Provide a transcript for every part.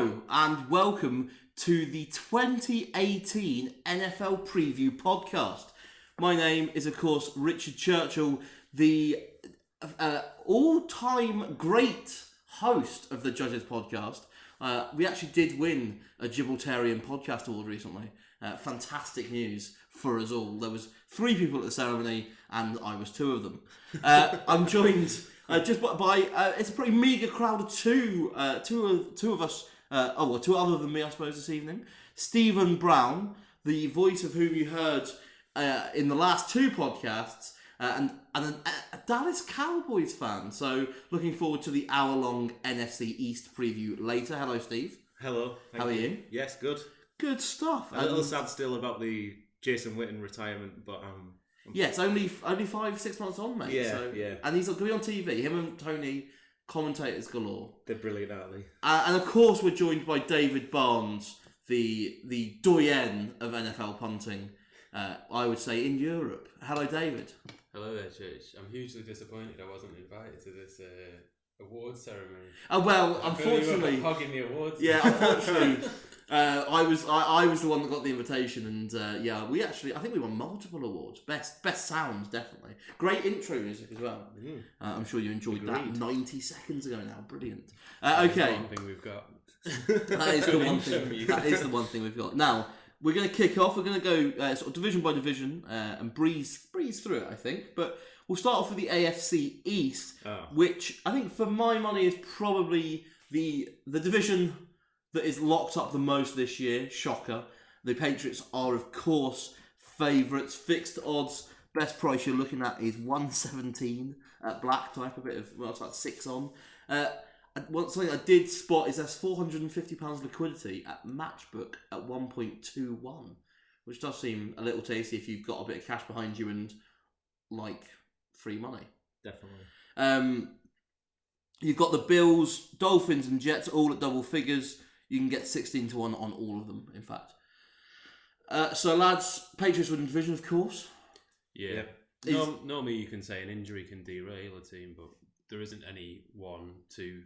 Hello and welcome to the 2018 NFL Preview Podcast. My name is, of course, Richard Churchill, the uh, all time great host of the Judges Podcast. Uh, we actually did win a Gibraltarian Podcast Award recently. Uh, fantastic news for us all. There was three people at the ceremony, and I was two of them. Uh, I'm joined uh, just by, by uh, it's a pretty meager crowd of two, uh, two of two of us. Uh, oh, well, two other than me, I suppose, this evening. Stephen Brown, the voice of whom you heard uh, in the last two podcasts, uh, and and an, a Dallas Cowboys fan. So looking forward to the hour-long NFC East preview later. Hello, Steve. Hello. How are you? Yes, good. Good stuff. A little sad still about the Jason Witten retirement, but um, Yeah, it's only only five six months on, mate. Yeah, so, yeah. And he's going to be on TV. Him and Tony, commentators galore. they're brilliant, aren't they? Uh, and of course, we're joined by David Barnes, the the doyen of NFL punting. Uh, I would say in Europe. Hello, David. Hello there, Church. I'm hugely disappointed I wasn't invited to this uh, awards ceremony. Oh well, I feel you were unfortunately, hogging the awards. yeah, unfortunately, uh, I was I, I was the one that got the invitation, and uh, yeah, we actually I think we won multiple awards. Best best sounds definitely. Great intro music as well. Mm. Uh, I'm sure you enjoyed that 90 seconds ago now. Brilliant. Uh, okay. One thing we've got. That is the one thing. That is the one thing we've got. Now we're going to kick off. We're going to go uh, sort of division by division uh, and breeze breeze through it. I think, but we'll start off with the AFC East, Oh. which I think for my money is probably the the division that is locked up the most this year. Shocker. The Patriots are of course favourites. Fixed odds. Best price you're looking at is 117 at black type, a bit of well, it's like six on. Uh, one something I did spot is there's four hundred and fifty pounds liquidity at Matchbook at one point two one, which does seem a little tasty if you've got a bit of cash behind you and like free money. Definitely. Um, you've got the Bills, Dolphins, and Jets all at double figures. You can get sixteen to one on all of them. In fact. Uh, so lads, Patriots win the division, of course. Yeah. Yep. Is- Norm- normally you can say an injury can derail a team, but there isn't any one, two,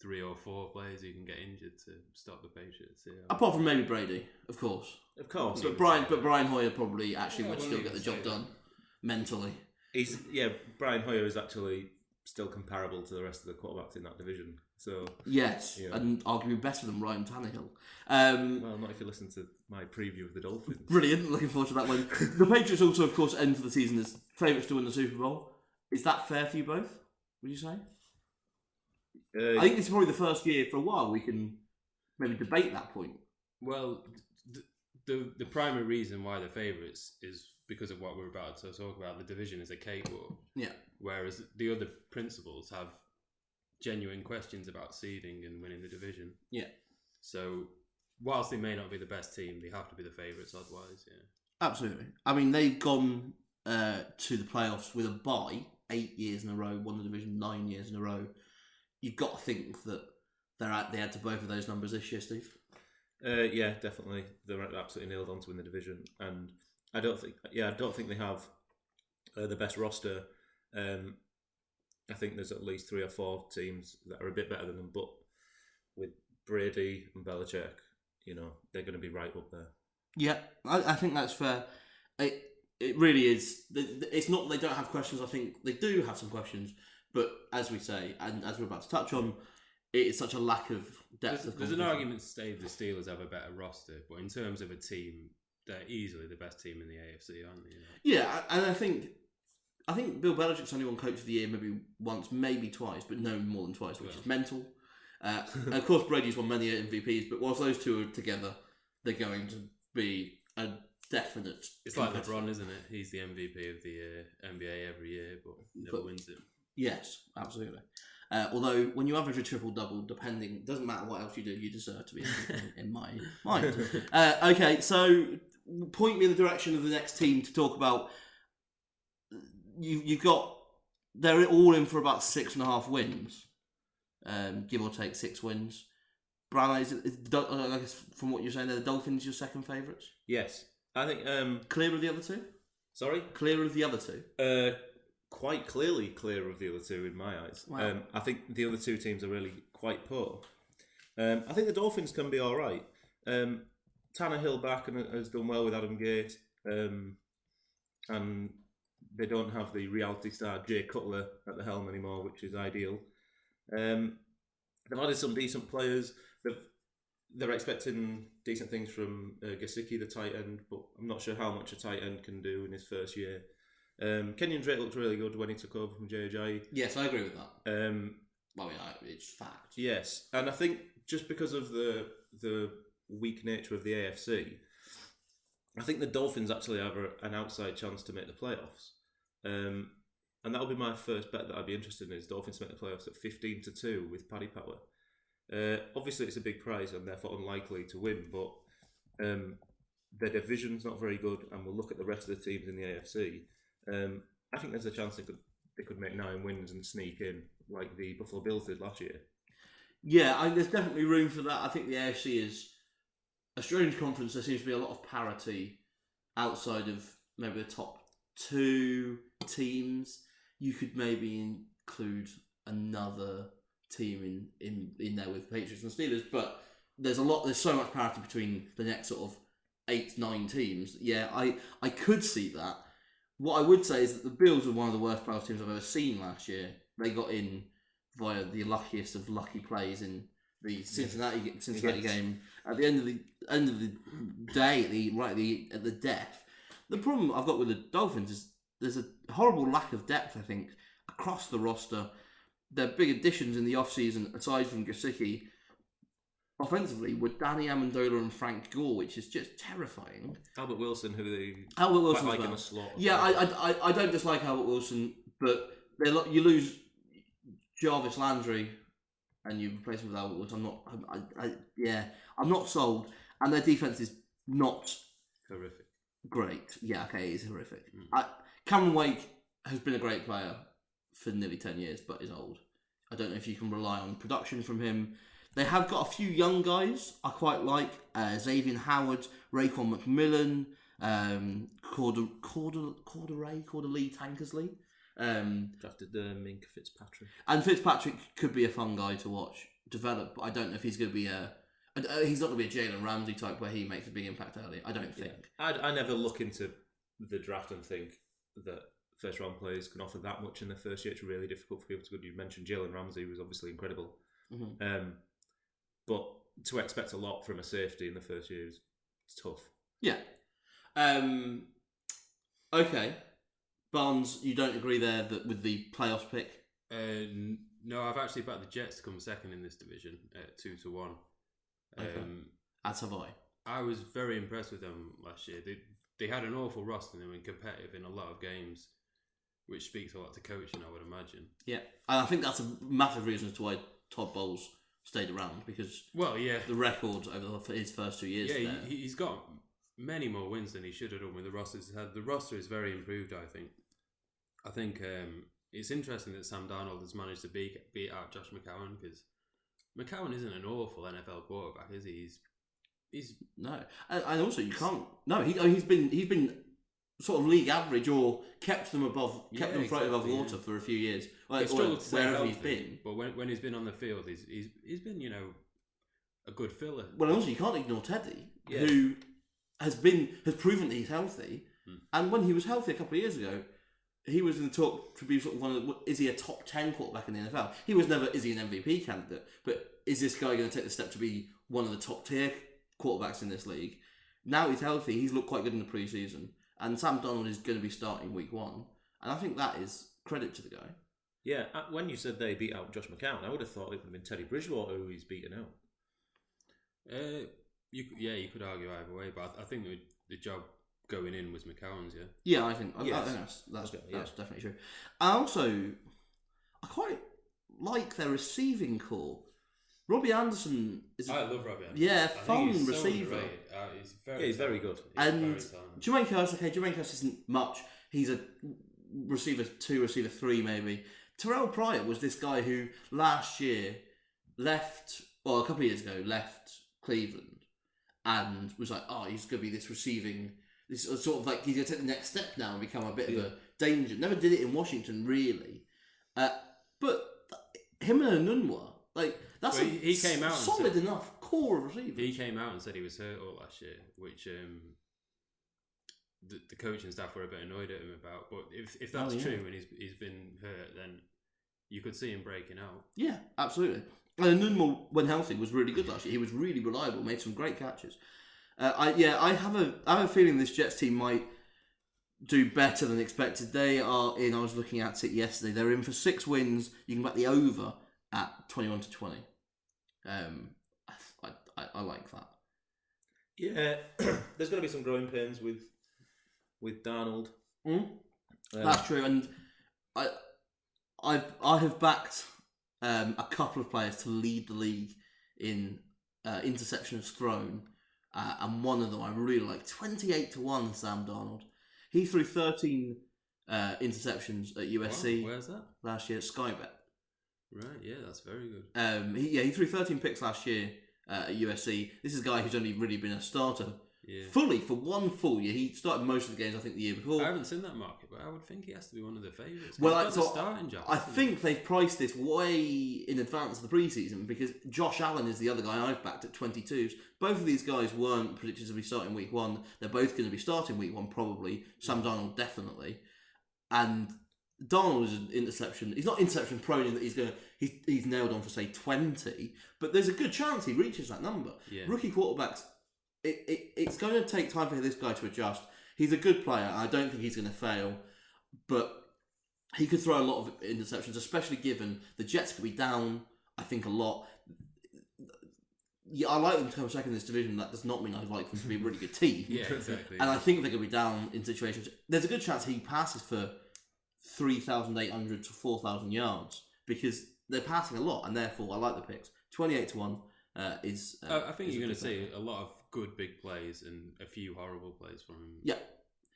three, or four players who can get injured to stop the Patriots. Yeah. Apart from maybe Brady, of course. Of course. But Brian, but Brian Hoyer probably actually Yeah, would still get the job say done mentally. He's yeah. Brian Hoyer is actually still comparable to the rest of the quarterbacks in that division. So Yes, Yeah. and arguably better than Ryan Tannehill. Um, well, not if you listen to my preview of the Dolphins. brilliant. Looking forward to that one. the Patriots also, of course, enter the season as favourites to win the Super Bowl. Is that fair for you both? Would you say? Uh, I think this is probably the first year for a while we can maybe debate that point. Well, the, the the primary reason why they're favourites is because of what we're about to talk about. The division is a cakewalk. Yeah. Whereas the other principals have genuine questions about seeding and winning the division. Yeah. So whilst they may not be the best team, they have to be the favourites otherwise. Yeah. Absolutely. I mean, they've gone uh, to the playoffs with a bye eight years in a row, won the division nine years in a row. You've got to think that they're at, they add to both of those numbers this year, Steve. Uh, yeah, definitely. They're absolutely nailed on to win the division, and I don't think. Yeah, I don't think they have uh, the best roster. Um, I think there's at least three or four teams that are a bit better than them, but with Brady and Belichick, you know, they're going to be right up there. Yeah, I, I think that's fair. It it really is. th- th- It's not they don't have questions. I think they do have some questions, but as we say, and as we're about to touch on, it is such a lack of depth. There's, of there's an argument to say the Steelers have a better roster, but in terms of a team, they're easily the best team in the AFC, aren't they? You know? Yeah, and I think I think Bill Belichick's only won Coach of the Year maybe once, maybe twice, but no more than twice, which Well. is mental. Uh, of course, Brady's won many MVPs, but whilst those two are together, they're going to be a definite. It's like. LeBron, isn't it? He's the MVP of the uh, NBA every year, but never But- wins it. Yes, absolutely. Uh, although when you average a triple double, depending doesn't matter what else you do, you deserve to be in, in my mind. Uh, okay, so point me in the direction of the next team to talk about. You you've got they're all in for about six and a half wins, um, give or take six wins. Brown, is, is Dol- I guess from what you're saying, the Dolphins your second favourites? Yes, I think. Um, Clear of the other two? sorry, Clear of the other two? uh, quite clearly clear of the other two in my eyes. Wow. Um, I think the other two teams are really quite poor. Um, I think the Dolphins can be all right. Um, Tannehill back and has done well with Adam Gase, um, and they don't have the reality star Jay Cutler at the helm anymore, which is ideal. Um, they've added some decent players. They've, they're expecting decent things from uh, Gesicki, the tight end, but I'm not sure how much a tight end can do in his first year. Um, Kenyon Drake looked really good when he took over from JJ. Yes, I agree with that. Um, Well, I mean, I- it's fact. Yes, and I think just because of the the weak nature of the AFC, I think the Dolphins actually have a, an outside chance to make the playoffs. Um, and that'll be my first bet that I'd be interested in is Dolphins make the playoffs at fifteen to two with Paddy Power. Uh, obviously, it's a big prize and therefore unlikely to win, but um, their division's not very good, and we'll look at the rest of the teams in the AFC. Um, I think there's a chance they could they could make nine wins and sneak in like the Buffalo Bills did last year. Yeah, I, there's definitely room for that. I think the AFC is a strange conference. There seems to be a lot of parity outside of maybe the top two teams. You could maybe include another team in, in, in there with Patriots and Steelers, but there's a lot. There's so much parity between the next sort of eight, nine teams. Yeah, I I could see that. What I would say is that the Bills were one of the worst playoff teams I've ever seen last year. They got in via the luckiest of lucky plays in the Cincinnati Cincinnati game at the end of the end of the day, at the right at the at the death. The problem I've got with the Dolphins is there's a horrible lack of depth. I think across the roster, their big additions in the offseason, aside from Gesicki, offensively were Danny Amendola and Frank Gore, which is just terrifying. Albert Wilson, who they Albert Wilson, like well. in a slot. Yeah, I, I, I- I don't dislike Albert Wilson, but they lo- you lose Jarvis Landry and you replace him with Albert Wilson. I'm not. I, I, yeah, I'm not sold. And their defense is not Horrific. great. Yeah, okay, it's horrific. I, Cameron Wake has been a great player for nearly ten years, but is old. I don't know if you can rely on production from him. They have got a few young guys I quite like. Uh, Xavier Howard, Raekwon McMillan, um, Corder, Corder, Corderay, Corderly Tankersley. Um, drafted the Minkah Fitzpatrick. and Fitzpatrick could be a fun guy to watch develop, but I don't know if he's going to be a. uh, He's not going to be a Jalen Ramsey type where he makes a big impact early. I don't think. I, I never look into the draft and think that first round players can offer that much in their first year. It's really difficult for people to go. You mentioned Jalen Ramsey was obviously incredible, Mhm. um, but to expect a lot from a safety in the first year is it's tough. Yeah. Um, okay. Barnes, you don't agree there that with the playoffs pick? Uh, no, I've actually backed the Jets to come second in this division at two to one. Um, Okay. As have I. I was very impressed with them last year. They they had an awful roster and they were competitive in a lot of games, which speaks a lot to coaching, I would imagine. Yeah. And I think that's a massive reason as to why Todd Bowles stayed around because Well, yeah, the record over the- his first two years yeah, there. he, he's got many more wins than he should have done with the roster. he's had. The roster is very improved, I think. I think um, it's interesting that Sam Darnold has managed to beat beat out Josh McCown because McCown isn't an awful NFL quarterback, is he? He's he's No, and, and also you can't. No, he, he's been he's been sort of league average or kept them above, kept Yeah, them floating above water yeah. for a few years, he's or wherever healthy, he's been. But when, when he's been on the field, he's he's he's been you know a good filler. Well, also you can't ignore Teddy, Yeah. who has been has proven that he's healthy, Hmm. and when he was healthy a couple of years ago, he was in the talk to be sort of one of the, is he a top ten quarterback in the NFL? He was never is he an MVP candidate, but is this guy going to take the step to be one of the top tier quarterbacks in this league? Now he's healthy. He's looked quite good in the preseason, and Sam Darnold is going to be starting week one, and I think that is credit to the guy. Yeah, uh, when you said they beat out Josh McCown, I would have thought it would have been Teddy Bridgewater who he's beaten out. Uh, you yeah, you could argue either way, but I, th- I think the, the job going in was McCown's. Yeah, Yeah, I think, I, I Yes. think that's that's, Okay, yeah. that's definitely true. I also I quite like their receiving corps. Robbie Anderson is I love Robbie. Anderson. Yeah, I think fun he's so receiver. underrated. Uh, he's very Yeah, he's very good. He's and very talented. Jermaine Kearse. Okay, Jermaine Kearse isn't much. He's a receiver two, receiver three, maybe. Terrell Pryor was this guy who last year left, well, a couple of years ago, left Cleveland and was like, oh, he's going to be this receiving, this sort of like he's going to take the next step now and become a bit of a danger. Never did it in Washington, really. Uh, but him and Enunwa, Like that's Well, a he- came out solid said- enough corps of receivers. He came out and said he was hurt all last year, which um, the, the and staff were a bit annoyed at him about. But if, if that's Oh, yeah. true and he's he's been hurt, then you could see him breaking out. Yeah, absolutely. And Nunmal, when healthy, was really good last year. He was really reliable, made some great catches. Uh, I yeah, I have a I have a feeling this Jets team might do better than expected. They are in. I was looking at it yesterday. They're in for six wins. You can bet the over at twenty one to twenty. Um, I, I, I like that. Yeah, there's going to be some growing pains with with Darnold. Mm? Um, That's true, and I, I, I have backed um, a couple of players to lead the league in uh, interceptions thrown, uh, and one of them I really like, twenty-eight to one. Sam Darnold, he threw thirteen uh, interceptions at USC Wow, where's that? last year at Skybet. Right, yeah, that's very good. Um, he, yeah, he threw thirteen picks last year uh, at USC. This is a guy who's only really been a starter Yeah. fully for one full year. He started most of the games, I think, the year before. I haven't seen that market, but I would think he has to be one of the favourites. Well, I, so starting job. I think they've priced this way in advance of the preseason because Josh Allen is the other guy I've backed at 22s. Both of these guys weren't predicted to be starting week one. They're both going to be starting week one, probably. Sam Darnold, definitely. And Darnold is an interception. He's not interception prone in that he's going to, he's, he's nailed on for, say, 20, but there's a good chance he reaches that number. Yeah. Rookie quarterbacks, it, it, it's going to take time for this guy to adjust. He's a good player. I don't think he's going to fail, but he could throw a lot of interceptions, especially given the Jets could be down. I think a lot. Yeah, I like them to come second in this division. That does not mean I like them to be a really good team. Yeah, exactly. And I think they're going to be down in situations. There's a good chance he passes for three thousand eight hundred to four thousand yards because they're passing a lot, and therefore I like the picks. Twenty-eight to one uh, is. Uh, I, I think is you're going to see a lot of good big plays and a few horrible plays from him. Yeah,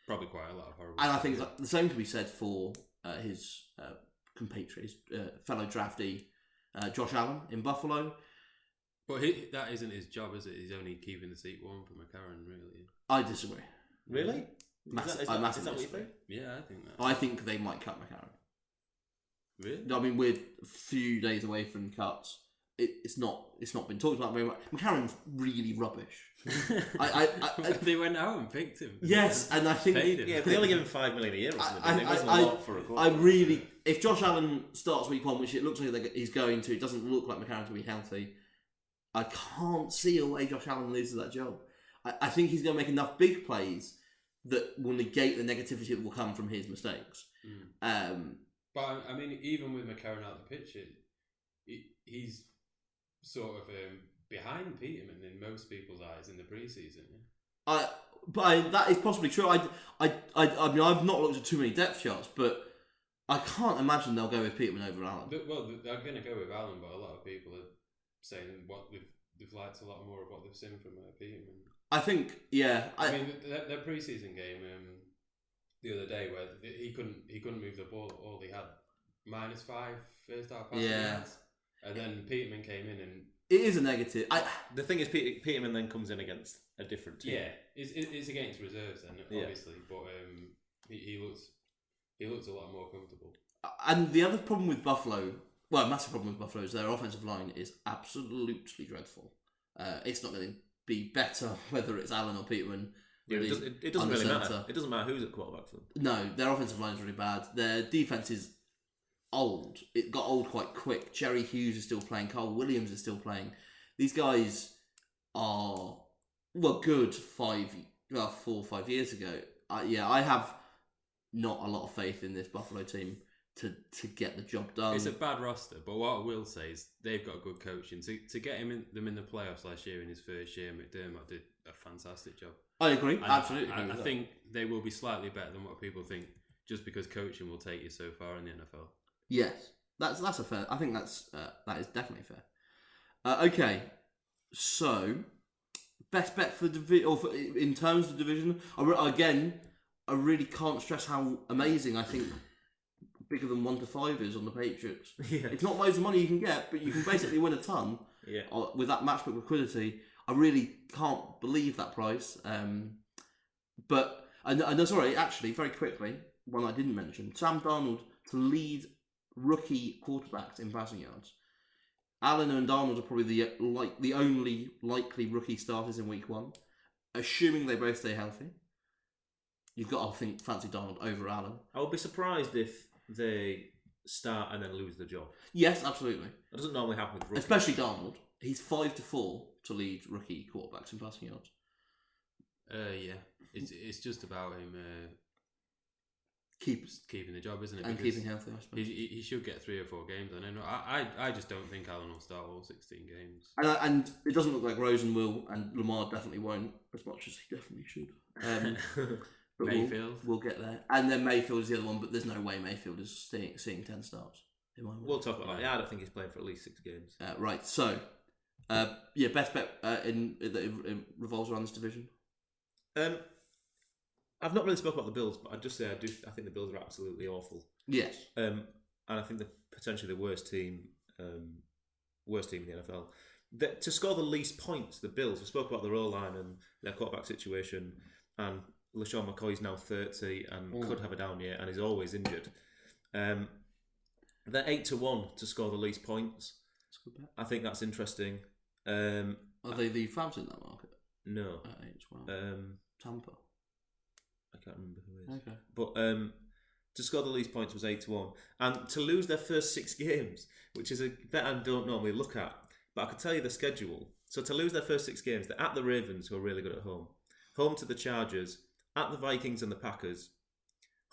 Probably quite a lot of horrible and I think the same can be said for uh, his uh, compatriot, his uh, fellow draftee, uh, Josh Allen in Buffalo. But he, that isn't his job, is it? He's only keeping the seat warm for McCarron, really. I disagree. really? Is Mass- that, is I that, is massively that what you think? Yeah, I think that. I think they might cut McCarron. really? I mean, we're a few days away from cuts. It, it's not. It's not been talked about very much. McCarron's really rubbish. I, I, I, I they went out and picked him. yes, and I think Paid him. Yeah, they only give him five million a year or something, I- it wasn't I- a lot for a I quarterback. really, if Josh Allen starts week one, which it looks like he's going to, it doesn't look like McCarron's going to be healthy. I can't see a way Josh Allen loses that job. I, I think he's going to make enough big plays that will negate the negativity that will come from his mistakes. Mm. Um, But I- I mean, even with McCarron out of the picture, he, he's sort of um, behind Peterman in most people's eyes in the preseason. Yeah? I, but I, that is possibly true. I, I, I, I mean, I've not looked at too many depth charts, but I can't imagine they'll go with Peterman over Allen. The- well, they're going to go with Allen, but a lot of people are saying what they've, they've liked a lot more of what they've seen from uh, Peterman. I think, yeah, I, I, mean, their, their preseason game um, the other day where he couldn't he couldn't move the ball. All he had minus five first half passes. Yeah. yards. And then Peterman came in and it is a negative. I, The thing is, Peter, Peterman then comes in against a different team. yeah, it's, it- it's against reserves then Yeah. obviously, but um, he, he looks he looks a lot more comfortable. And the other problem with Buffalo, well, a massive problem with Buffalo is their offensive line is absolutely dreadful. Uh, it's not going to be better whether it's Allen or Peterman. Yeah, it, does, it, it doesn't on the really matter. It doesn't matter who's at quarterback for them. No, their offensive line is really bad. Their defense is old. It got old quite quick. Jerry Hughes is still playing. Carl Williams is still playing. These guys are well good five, well four or five years ago. Uh, yeah, I have not a lot of faith in this Buffalo team to to get the job done. it's a bad roster, but what I will say is they've got good coaching. To, to get him in, them in the playoffs last year in his first year, McDermott did a fantastic job. I agree. And Absolutely. I, I, with think they will be slightly better than what people think, just because coaching will take you so far in the NFL. Yes, that's that's a fair. I think that's uh, that is definitely fair. Uh, okay, so best bet for the division, or for, in terms of the division, I re- again, I really can't stress how amazing I think bigger than one to five is on the Patriots. Yeah. It's not loads of money you can get, but you can basically win a ton Yeah. uh, with that matchbook liquidity. I really can't believe that price. Um, but and, and sorry, actually, very quickly, one I didn't mention: Sam Darnold to lead rookie quarterbacks in passing yards. Allen and Darnold are probably the like the only likely rookie starters in week one, assuming they both stay healthy. You've got to think fancy Darnold over Allen. I would be surprised if they start and then lose the job. Yes, absolutely. That doesn't normally happen with rookies. Especially Darnold. He's five to four to lead rookie quarterbacks in passing yards. Uh, yeah, it's it's just about him uh, Keep keeping the job, isn't it? and Because keeping healthy, I suppose. He, he, should get three or four games. I don't know. I, I, I just don't think Allen will start all sixteen games. And, and it doesn't look like Rosen will, and Lamar definitely won't, as much as he definitely should. Um, but we'll- Mayfield. We'll, get there. And then Mayfield is the other one, but there's no way Mayfield is seeing, seeing 10 starts. In my mind. we'll talk about that. Yeah, I don't think he's playing for at least six games. Uh, right, so, uh, yeah, best bet uh, in, that revolves around this division. Um, I've not really spoken about the Bills, but I'd just say I do. I think the Bills are absolutely awful. Yes. Um, and I think they're potentially the worst team, um, worst team in the NFL. The, to score the least points, the Bills. We spoke about their O line and their quarterback situation, and LeSean McCoy is now thirty and Mm. could have a down year, and is always injured. Um, they're eight to one to score the least points. That's good bet. I think that's interesting. Um, Are they the fans in that market? no, At eight, well, um, Tampa. I can't remember who it is. Okay. But um, to score the least points was eight to one, and to lose their first six games, which is a bet I don't normally look at, but I could tell you the schedule. So to lose their first six games, they're at the Ravens, who are really good at home, home to the Chargers, at the Vikings and the Packers,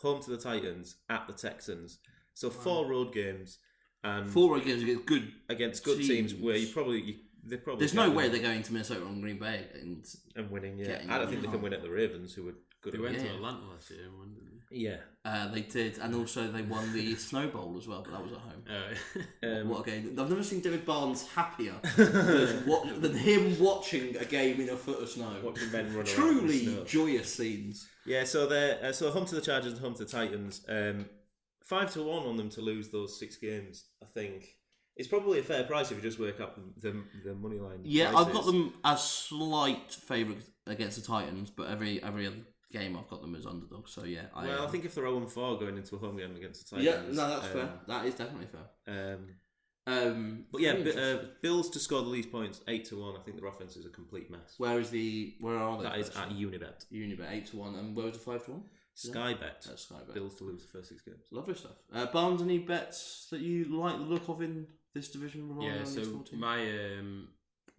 home to the Titans, at the Texans. So four road games, and Four road games against good. against good teams, teams. where you probably you, they probably There's no way they're going to Minnesota and Green Bay. And and winning. Yeah, I don't think they can win at the Ravens, who were good. They went Yeah. to Atlanta last year and won, didn't they? yeah. uh, they did. And also they won the Snow Bowl as well, but that was at home. they? Uh, Um, what a game! I've never seen David Barnes happier than, what, than him watching a game in a foot of snow. Watching men run around in the Truly snow. joyous scenes. Yeah, so they're uh, so home to the Chargers and home to the Titans. Um, five to one on them to lose those six games. I think it's probably a fair price if you just work up the the money line. Yeah, I've got them as slight favourites against the Titans, but every every other game I've got them as underdogs. So yeah, I, Well, I um, think if they're 0 4 going into a home game against the Titans, yeah, no, that's um, fair. That is definitely fair. Um, Um, but yeah, but, uh. Bills to score the least points, eight to one. I think their offense is a complete mess. where is the where are they? That is at Unibet. Unibet eight to one, and where was the five to one? Sky bet. That's Sky Bet. Bills to lose the first six games. Lovely stuff. Uh, Barnes, any bets that you like the look of in this division? yeah, so my um,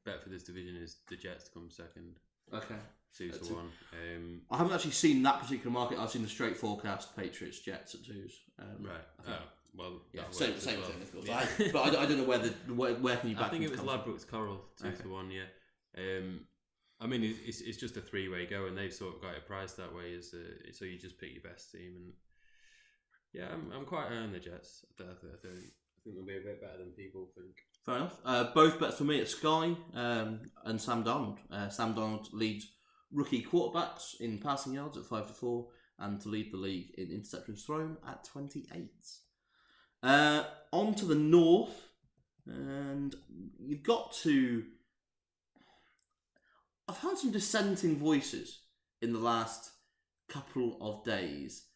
bet for this division is the Jets to come second, okay. Two to one. Um, I haven't actually seen that particular market. I've seen the straight forecast: Patriots, Jets at twos. Um, right. Oh, well, yeah, same, same well. thing, of course. Yeah. I, but I, I don't know where the where, where can you back I think it was? Ladbrokes Coral two Okay. to one. Yeah. Um, I mean, it- it's it's just a three way go, and they've sort of got it priced that way. Is uh, so you just pick your best team, and yeah, I'm, I'm quite high on the Jets. I think I think they'll be a bit better than people think. Fair enough. Uh, both bets for me at Sky um, and Sam Darnold. Uh, Sam Darnold leads rookie quarterbacks in passing yards at five to four, and to lead the league in interceptions thrown at twenty eight. Uh, on to the north, and you've got to. I've heard some dissenting voices in the last couple of days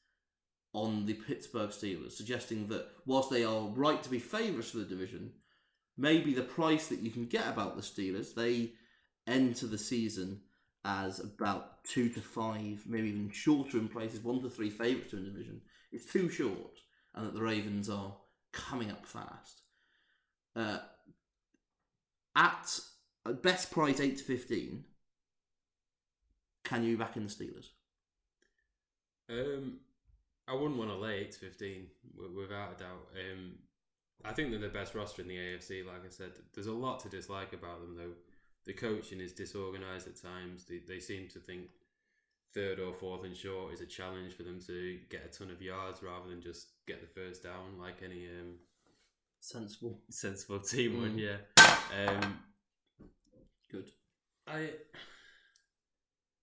on the Pittsburgh Steelers, suggesting that whilst they are right to be favourites for the division, maybe the price that you can get about the Steelers, they enter the season as about two to five, maybe even shorter in places, one to three favourites to a division. It's too short, and that the Ravens are coming up fast. Uh, at best price, eight to fifteen. Can you back in the Steelers? Um, I wouldn't want to lay eight to fifteen without a doubt. Um, I think they're the best roster in the AFC. Like I said, there's a lot to dislike about them though. The coaching is disorganized at times. They, they seem to think third or fourth and short is a challenge for them to get a ton of yards rather than just get the first down like any um, Sensible. sensible team would. Mm. Yeah. Um, Good. I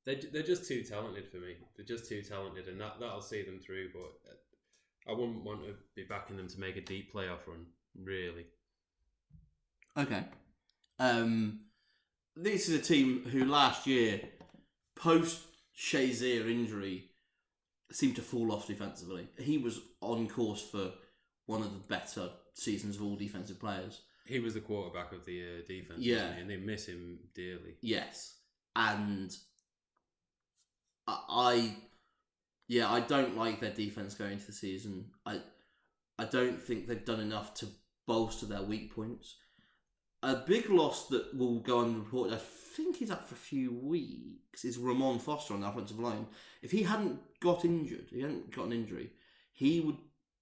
they they're just too talented for me. They're just too talented, and that that'll see them through. But uh, I wouldn't want to be backing them to make a deep playoff run. Really, Okay. Um, this is a team who last year, post Shazier injury, seemed to fall off defensively. He was on course for one of the better seasons of all defensive players. He was the quarterback of the uh, defense, Yeah. and they miss him dearly. Yes, and I, I, yeah, I don't like their defense going into the season. I, I don't think they've done enough to bolster their weak points. A big loss that will go unreported. I think he's up for a few weeks. Is Ramon Foster on the offensive line? If he hadn't got injured, he hadn't got an injury, he would.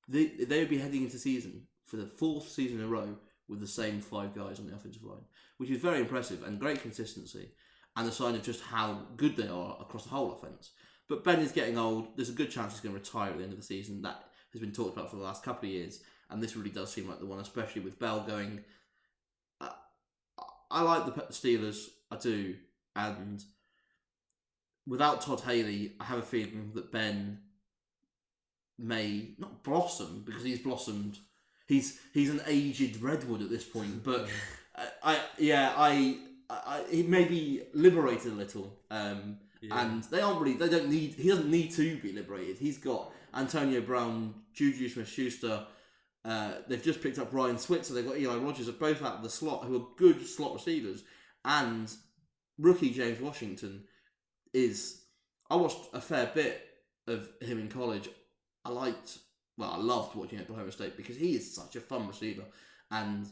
They, they would be heading into season for the fourth season in a row with the same five guys on the offensive line, which is very impressive and great consistency and a sign of just how good they are across the whole offense. But Ben is getting old. There's a good chance he's going to retire at the end of the season. That has been talked about for the last couple of years, and this really does seem like the one, especially with Bell going. Uh, I like the Steelers, I do, and without Todd Haley, I have a feeling that Ben may not blossom because he's blossomed. He's he's an aged redwood at this point, but I, I yeah I, I he may be liberated a little. Um, Yeah. and they aren't really. They don't need. He doesn't need to be liberated. He's got Antonio Brown, Juju Smith-Schuster. Uh, they've just picked up Ryan Switzer. They've got Eli Rogers, both out of the slot, who are good slot receivers. And rookie James Washington is. I watched a fair bit of him in college. I liked. Well, I loved watching Oklahoma State because he is such a fun receiver, and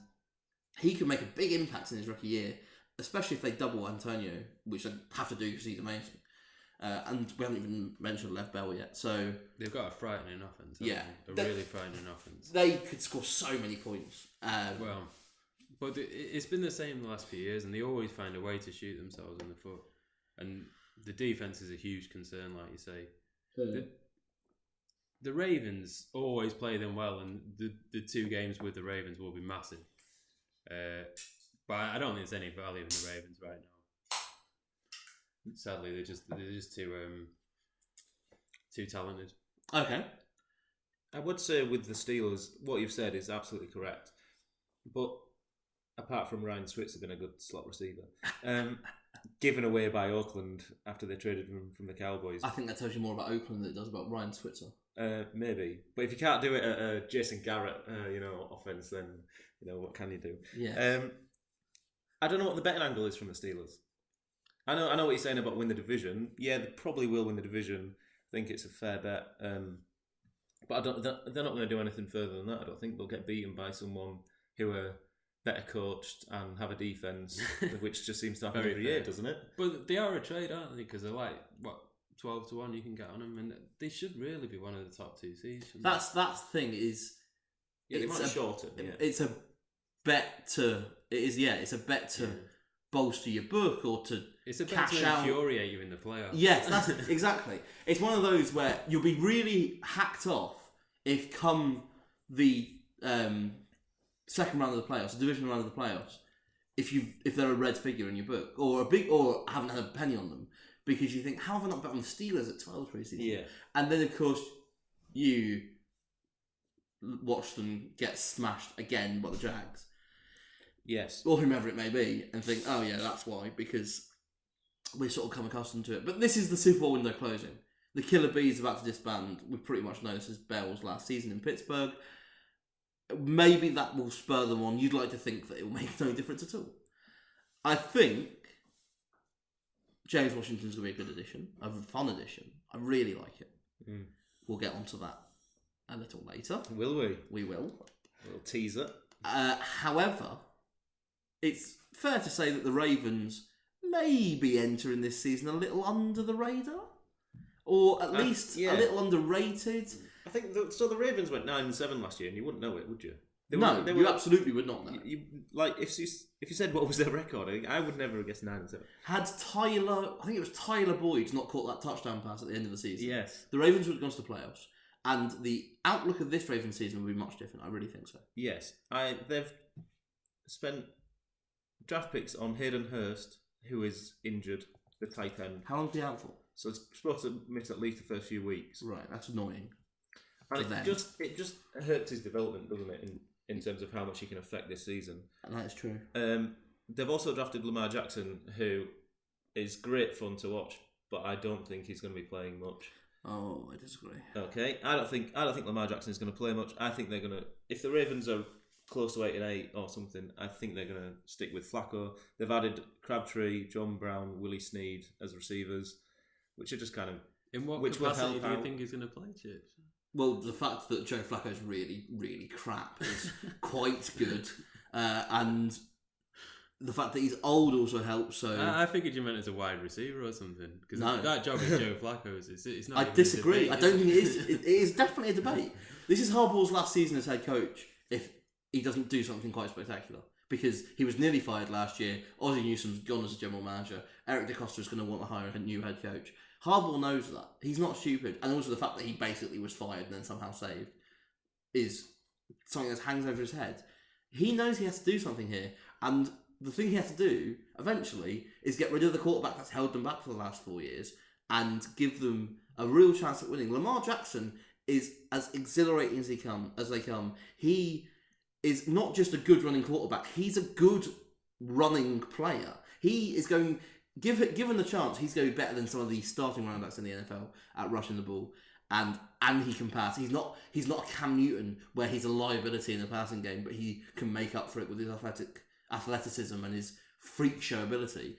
he could make a big impact in his rookie year, especially if they double Antonio, which they have to do because he's amazing. Uh, and we haven't even mentioned Lev Bell yet, so They've got a frightening offense. Yeah. they? a They- really frightening offense. they could score so many points. Um, Well, but it- it's been the same the last few years, and they always find a way to shoot themselves in the foot. And the defense is a huge concern, like you say. The, the Ravens always play them well, and the, the two games with the Ravens will be massive. Uh, but I don't think there's any value in the Ravens right now. Sadly, they're just they're just too um, too talented. okay, I would say with the Steelers, what you've said is absolutely correct. But apart from Ryan Switzer being a good slot receiver, um, given away by Oakland after they traded him from the Cowboys, I think that tells you more about Oakland than it does about Ryan Switzer. uh, maybe. But if you can't do it at a Jason Garrett, uh, you know, offense, then you know what can you do? Yeah, Um, I don't know what the betting angle is from the Steelers. I know, I know what you're saying about win the division. Yeah, they probably will win the division. I think it's a fair bet. Um, but I don't. They're they're not going to do anything further than that. I don't think they'll get beaten by someone who are better coached and have a defense, which just seems to happen Very every year, doesn't it? But they are a trade, aren't they? Because they're like what twelve to one. You can get on them, and they should really be one of the top two seeds. shouldn't they? that's that's the thing is Yeah, they It's might a- shorten. Yeah. it's a bet to it is yeah it's a bet to Yeah. Bolster your book or to It's a cash to out. infuriate you in the playoffs. Yes, that's exactly. It's one of those where you'll be really hacked off if come the um, second round of the playoffs, the division round of the playoffs, if you if they're a red figure in your book or a big or haven't had a penny on them because you think how have I not bet on the Steelers at twelve preseason? yeah. and then of course you watch them get smashed again by the Jags Yes. or whomever it may be, and think, oh yeah, that's why, because we sort of come accustomed to it. But this is the Super Bowl window closing. The Killer Bees about to disband. We pretty much know this is Bell's last season in Pittsburgh. Maybe that will spur them on. You'd like to think that it will make no difference at all. I think James Washington's going to be a good addition, a fun addition. I really like it. Mm. We'll get onto that a little later. Will we? We will. little teaser. Uh, however, it's fair to say that the Ravens may be entering this season a little under the radar, or at least yeah. a little underrated. I think the, so. The Ravens went nine and seven last year, and you wouldn't know it, would you? They no, were- you were- absolutely would not know. You, like if you if you said what was their record, I, I would never have guessed nine and seven. Had Tyler, I think it was Tyler Boyd, not caught that touchdown pass at the end of the season, Yes, the Ravens would have gone to the playoffs, and the outlook of this Ravens season would be much different. I really think so. yes. I they've spent draft picks on Hayden Hurst, who is injured, the tight end. How long is he out for? So it's supposed to miss at least the first few weeks. Right, that's annoying. And it them. just it just hurts his development, doesn't it? In in terms of how much he can affect this season. And that is true. Um, they've also drafted Lamar Jackson, who is great fun to watch, but I don't think he's going to be playing much. Oh, I disagree. Okay, I don't think I don't think Lamar Jackson is going to play much. I think they're going to if the Ravens are close to eight and eight or something, I think they're going to stick with Flacco. They've added Crabtree, John Brown, Willie Snead as receivers, which are just kind of In what Which will capacity help do you out. think he's going to play, Church? Well, the fact that Joe Flacco's really, really crap is quite good, uh, and the fact that he's old also helps. So I, I figured you meant as a wide receiver or something because No. that job is Joe Flacco's. It's, it's not. I disagree. debate, I don't think it is. It, it is definitely a debate. This is Harbaugh's last season as head coach. If he doesn't do something quite spectacular, because he was nearly fired last year. Ozzie Newsome's gone as a general manager. Eric DeCosta is going to want to hire a new head coach. Harbaugh knows that. He's not stupid, and also the fact that he basically was fired and then somehow saved is something that hangs over his head. He knows he has to do something here, and the thing he has to do eventually is get rid of the quarterback that's held them back for the last four years and give them a real chance at winning. Lamar Jackson is as exhilarating as he come as they come. He is not just a good running quarterback; he's a good running player. He is going give given the chance, he's going to be better than some of the starting running backs in the NFL at rushing the ball. And and he can pass. He's not he's not a Cam Newton where he's a liability in the passing game, but he can make up for it with his athletic athleticism and his freak show ability.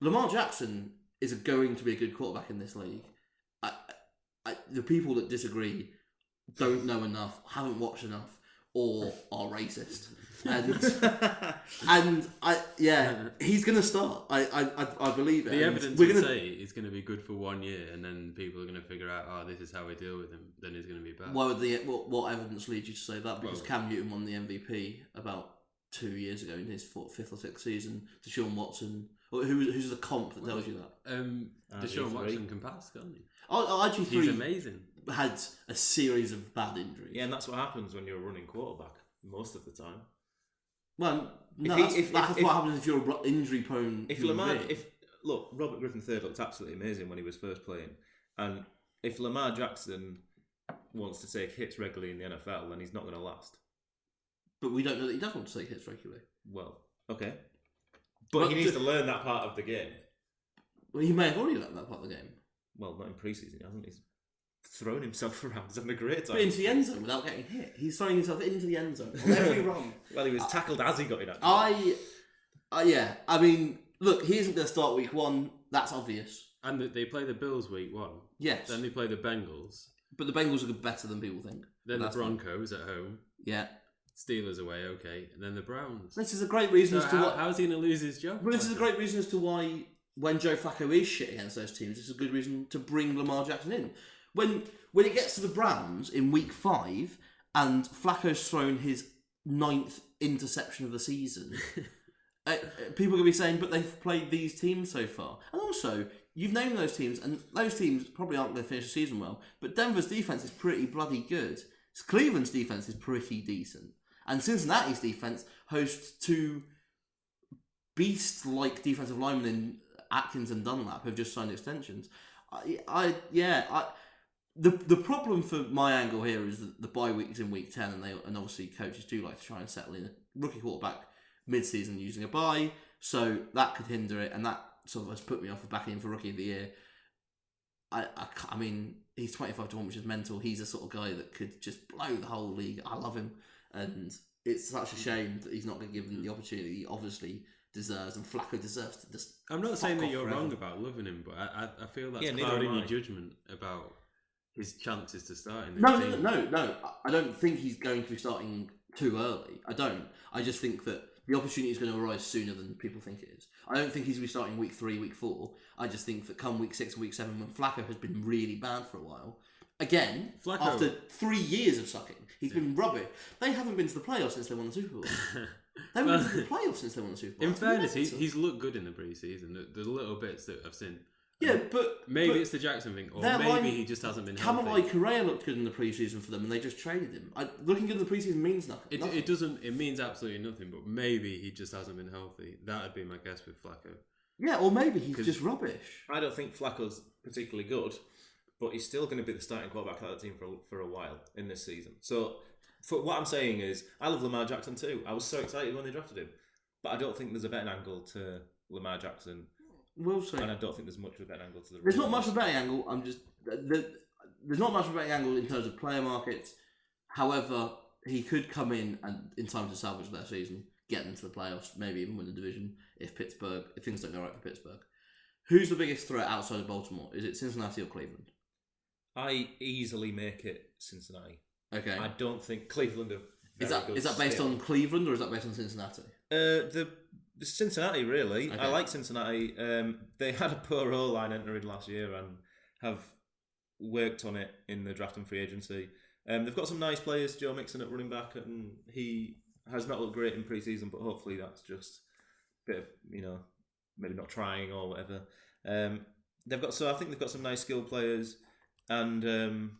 Lamar Jackson is going to be a good quarterback in this league. I, I, the people that disagree don't know enough, haven't watched enough, or are racist. And and I yeah, he's gonna start. I I, I, I believe it. The And evidence we're would gonna say he's going to be good for one year, and then people are going to figure out, oh, this is how we deal with him. Then he's going to be bad. Why would the what, what evidence leads you to say that? Because Well- Cam Newton won the MVP about two years ago in his fourth, fifth or sixth season. Deshaun Watson, or who, who's the comp that tells you that? Um, Deshaun Watson can pass, can't he? RG He's three amazing. Had a series of bad injuries. yeah, and that's what happens when you're a running quarterback most of the time. Well, no, If he- that's, if- that's if- what happens if you're a injury prone. If Lamar, if look, Robert Griffin III looked absolutely amazing when he was first playing, and if Lamar Jackson wants to take hits regularly in the NFL, then he's not going to last. but we don't know that he does want to take hits regularly. Well, okay, but Well, he needs the- to learn that part of the game. Well, he may have already learned that part of the game. Well, not in preseason, he hasn't. He's thrown himself around. He's having a great time. But into the end zone without getting hit. He's throwing himself into the end zone on every run. well, he was tackled as he got in. Actually. I, uh, yeah, I mean, look, he isn't going to start week one. That's obvious. And th- they play the Bills week one. Yes, Then they play the Bengals. but the Bengals are better than people think. Then the fine. Broncos at home. Yeah, Steelers away, okay. And then the Browns. this is a great reason So as to how, what. how's he going to lose his job? Well, this is a great reason as to why when Joe Flacco is shit against those teams, it's a good reason to bring Lamar Jackson in. When when it gets to the Browns in week five and Flacco's thrown his ninth interception of the season, uh, uh, people are going to be saying, but they've played these teams so far. And also, you've named those teams, and those teams probably aren't going to finish the season well, but Denver's defense is pretty bloody good. Cleveland's defense is pretty decent. And Cincinnati's defense hosts two beast like defensive linemen in Atkins and Dunlap who've just signed extensions. I, I yeah, I the the problem for my angle here is that the bye week is in week ten, and they and obviously coaches do like to try and settle in a rookie quarterback mid season using a bye, so that could hinder it, and that sort of has put me off of backing him for rookie of the year. I, I, I mean, he's 25 to 1, which is mental. He's a sort of guy that could just blow the whole league. I love him. And it's such a shame that he's not going to give him the opportunity he obviously deserves. And Flacco deserves to just. I'm not fuck saying that you're forever. wrong about loving him, but I, I, I feel that's Yeah, clouding your judgment about his chances to start in this No, no, team. no, no, no. I- don't think he's going to be starting too early. I don't. I just think that the opportunity is going to arise sooner than people think it is. I don't think he's going to be starting week three, week four. I just think that come week six, and week seven, when Flacco has been really bad for a while, again, Flacco- after three years of sucking, he's been rubbish. They haven't been to the playoffs since they won the Super Bowl. They haven't been to the playoffs since they won the Super Bowl. In fairness, he, mental. he's looked good in the preseason. The, There's little bits that I've seen. Yeah, but Maybe but it's the Jackson thing, or maybe line- he just hasn't been Kamalei healthy. Correa looked good in the preseason for them, and they just traded him. I, looking good in the preseason means nothing. It, nothing. it doesn't. It means absolutely nothing. But maybe he just hasn't been healthy. That'd be my guess with Flacco. Yeah, or maybe he's just rubbish. I don't think Flacco's particularly good, but he's still going to be the starting quarterback of that team for for a while in this season. So, for what I'm saying is, I love Lamar Jackson too. I was so excited when they drafted him, but I don't think there's a betting angle to Lamar Jackson, We'll see. and I don't think there's much of betting angle to the. There's not much of betting angle. I'm just the, there's not much of a betting angle in terms of player markets. However, he could come in and in time to salvage their season, get them to the playoffs, maybe even win the division if Pittsburgh if things don't go right for Pittsburgh. Who's the biggest threat outside of Baltimore? Is it Cincinnati or Cleveland? I easily make it Cincinnati. Okay. I don't think Cleveland are. is that is that based still. on Cleveland or is that based on Cincinnati? Uh, the Cincinnati really. Okay. I like Cincinnati. Um, they had a poor O line entering last year and have worked on it in the draft and free agency. Um, they've got some nice players. Joe Mixon at running back, and he has not looked great in preseason, but hopefully that's just a bit of you know maybe not trying or whatever. Um, they've got so I think they've got some nice skilled players, and um,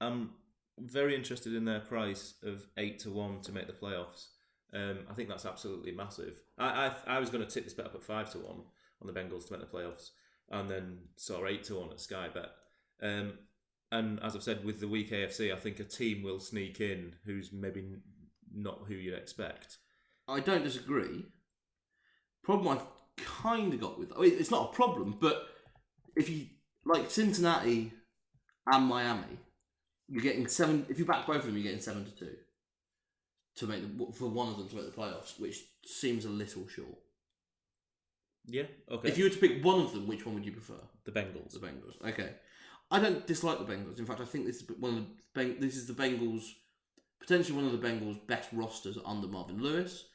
I'm very interested in their price of eight to one to make the playoffs. Um, I think that's absolutely massive. I I, I was going to tip this bet up at five to one on the Bengals to make the playoffs, and then saw eight to one at Sky Bet. Um, and as I've said, with the weak AFC, I think a team will sneak in who's maybe not who you'd expect. I don't disagree. Problem I've kind of got with I mean, it's not a problem, but if you like Cincinnati and Miami, you're getting seven. If you back both of them, you're getting seven to two to make the, for one of them to make the playoffs, which seems a little short. Yeah. Okay. If you were to pick one of them, which one would you prefer? the Bengals. The Bengals. Okay. I don't dislike the Bengals. In fact, I think this is one of the Beng- this is the Bengals potentially one of the Bengals' best rosters under Marvin Lewis.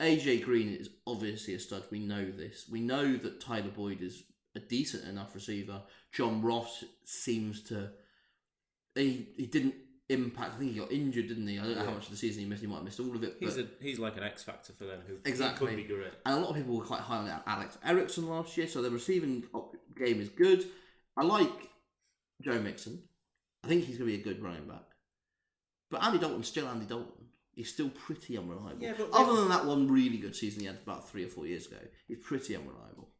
AJ Green is obviously a stud. We know this. We know that Tyler Boyd is a decent enough receiver. John Ross seems to he he didn't impact. I think he got injured, didn't he? I don't know how much of the season he missed. He might have missed all of it. He's but- a he's like an X factor for them who Exactly. could be great. and a lot of people were quite high on Alex Erickson last year, so the receiving game is good. I like Joe Mixon. I think he's going to be a good running back. But Andy Dalton's still Andy Dalton. He's still pretty unreliable. Yeah, but Other than that one really good season he had about three or four years ago, he's pretty unreliable.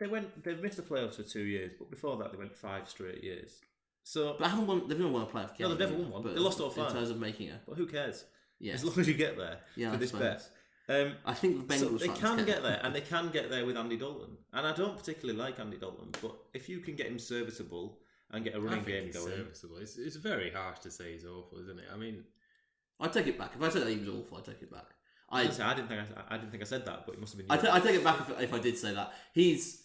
They went they missed the playoffs for two years, but before that they went five straight years. So But I haven't won. They've never won a playoff game. No, they've never won one. But They lost all In terms of making it, but who cares? yeah, As long as you get there Yeah, for I this suppose. bet. Um, I think the Bengals so they fans can get there, and they can get there with Andy Dalton. And I don't particularly like Andy Dalton, but if you can get him serviceable and get a I running think game he's going, serviceable. It's, it's very harsh to say he's awful, isn't it? I mean, I take it back. If I said that he was awful, I take it back. I, I didn't I didn't think I, I didn't think I said that, but it must have been. I, you. ta- take it back if, if I did say that. He's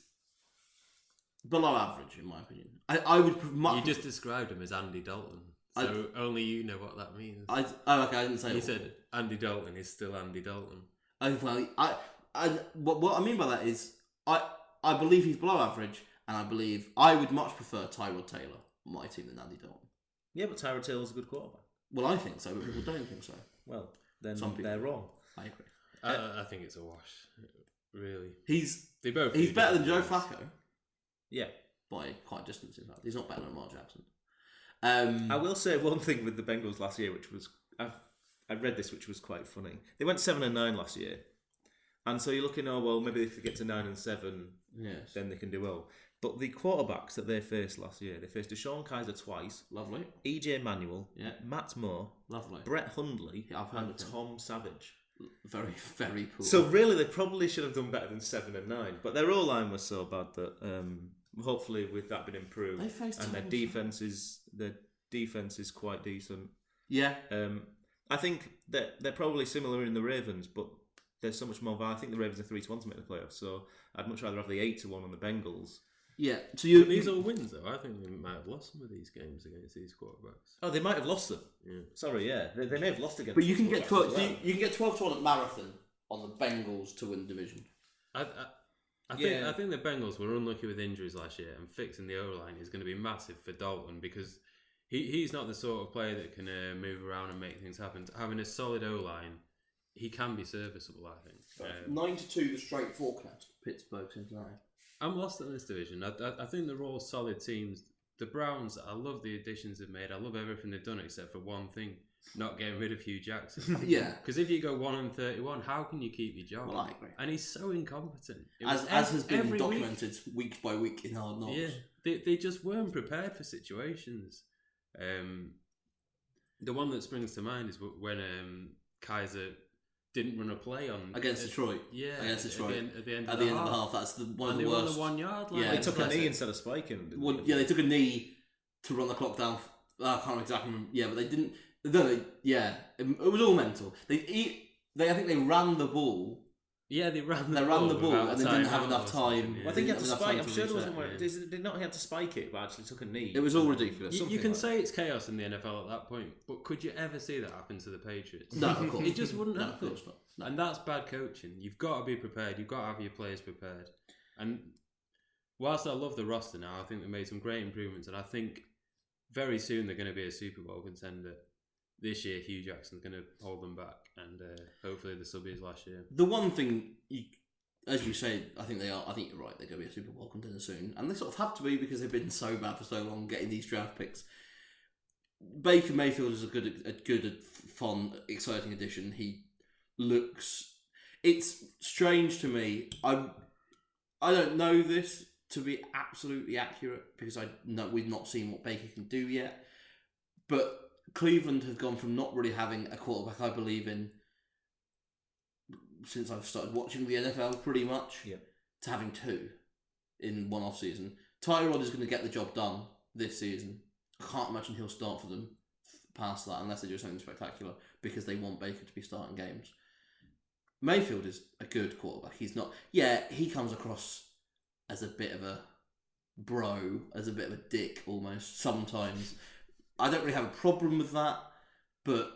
below average, in my opinion. I, I would pr- much. you just described him as Andy Dalton, so only you know what that means. I, oh, okay, I didn't say you awful. said Andy Dalton is still Andy Dalton. Oh, well, I, I, what, what I mean by that is, I, I believe he's below average, and I believe I would much prefer Tyrod Taylor on my team than Andy Dalton. yeah, but Tyrod Taylor's a good quarterback. Well, I think so, but people don't think so. Well, then Some people- they're wrong. I agree. I, I think it's a wash, really. He's They both. he's better than Joe Flacco things. Yeah, by quite a distance. In fact, he's not better than Lamar Jackson. Um, I will say one thing with the Bengals last year, which was I've I read this, which was quite funny. They went seven and nine last year, and so you're looking, oh well, maybe if they get to nine and seven, yes, then they can do well. But the quarterbacks that they faced last year, they faced DeShone Kizer twice, lovely, EJ Manuel, Yeah. Matt Moore, lovely, Brett Hundley, Yeah, I've heard and. Tom Savage. very very cool. So really, they probably should have done better than seven and nine. But their O line was so bad that um, hopefully, with that been improved, They faced and their defense is their defense is quite decent. yeah, Um, I think that they're probably similar in the Ravens, but there's so much more. value. I think the Ravens are three to one to make the playoffs, so I'd much rather have the eight to one on the Bengals. yeah. So you, But these all wins, though. I think they might have lost some of these games against these quarterbacks. Oh, they might have lost them. Yeah. Sorry, yeah, they, they may have lost against. but you can get 12, well. you, you, can get twelve to one at marathon on the Bengals to win the division. I, I, I think Yeah. I think the Bengals were unlucky with injuries last year, and fixing the O line is going to be massive for Dalton because he, he's not the sort of player that can uh, move around and make things happen. Having a solid O line, he can be serviceable. I think. Um, Nine to two, the straight forecast. Pittsburgh, Cincinnati. I'm lost in this division. I, I, I think they're all solid teams. The Browns, I love the additions they've made. I love everything they've done except for one thing: not getting rid of Hue Jackson. Yeah. Because if you go one and thirty-one, how can you keep your job? Well, I agree. And he's so incompetent. It As, was as ev- has been every week. documented week. by week in Hard Knocks. Yeah, they they just weren't prepared for situations. Um, the one that springs to mind is when um, Kizer didn't run a play on Against at- Detroit. Yeah, Against at Detroit. the end, at the end, At of, the the end half. of the half, that's the one and of the were on worst. the one yard line. Yeah, They it's took a knee impressive. instead of spiking. didn't Well, yeah, they took a knee to run the clock down. I can't exactly remember. Yeah, but they didn't. No, they, yeah, it, it was all mental. They eat. They, I think they ran the ball. Yeah, they ran the They ball. ran the ball and they didn't have enough time. yeah. Well, I think he had to spike. I'm sure there wasn't one. yeah. Did, did not he have to spike it, but actually took a knee? It was all ridiculous. You, you can like say it's chaos in the NFL at that point, but could you ever see that happen to the Patriots? No, of course. It just wouldn't No, of happen. course not. No. And that's bad coaching. You've got to be prepared. You've got to have your players prepared. And whilst I love the roster now, I think they made some great improvements. And I think very soon they're going to be a Super Bowl contender. This year, Hue Jackson's going to hold them back. And uh, hopefully this will be his last year. The one thing, you, as you say, I think they are. I think you're right. They're going to be a Super Bowl contender soon, and they sort of have to be because they've been so bad for so long getting these draft picks. Baker Mayfield is a good, a good, fun, exciting addition. He looks. It's strange to me. I, I don't know this to be absolutely accurate because I know we've not seen what Baker can do yet. But Cleveland have gone from not really having a quarterback I believe in since I've started watching the NFL pretty much Yeah. to having two in one off season. Tyrod is going to get the job done this season. I can't imagine he'll start for them past that unless they do something spectacular because they want Baker to be starting games. Mayfield is a good quarterback. He's not. Yeah, he comes across as a bit of a bro, as a bit of a dick almost sometimes. I don't really have a problem with that, but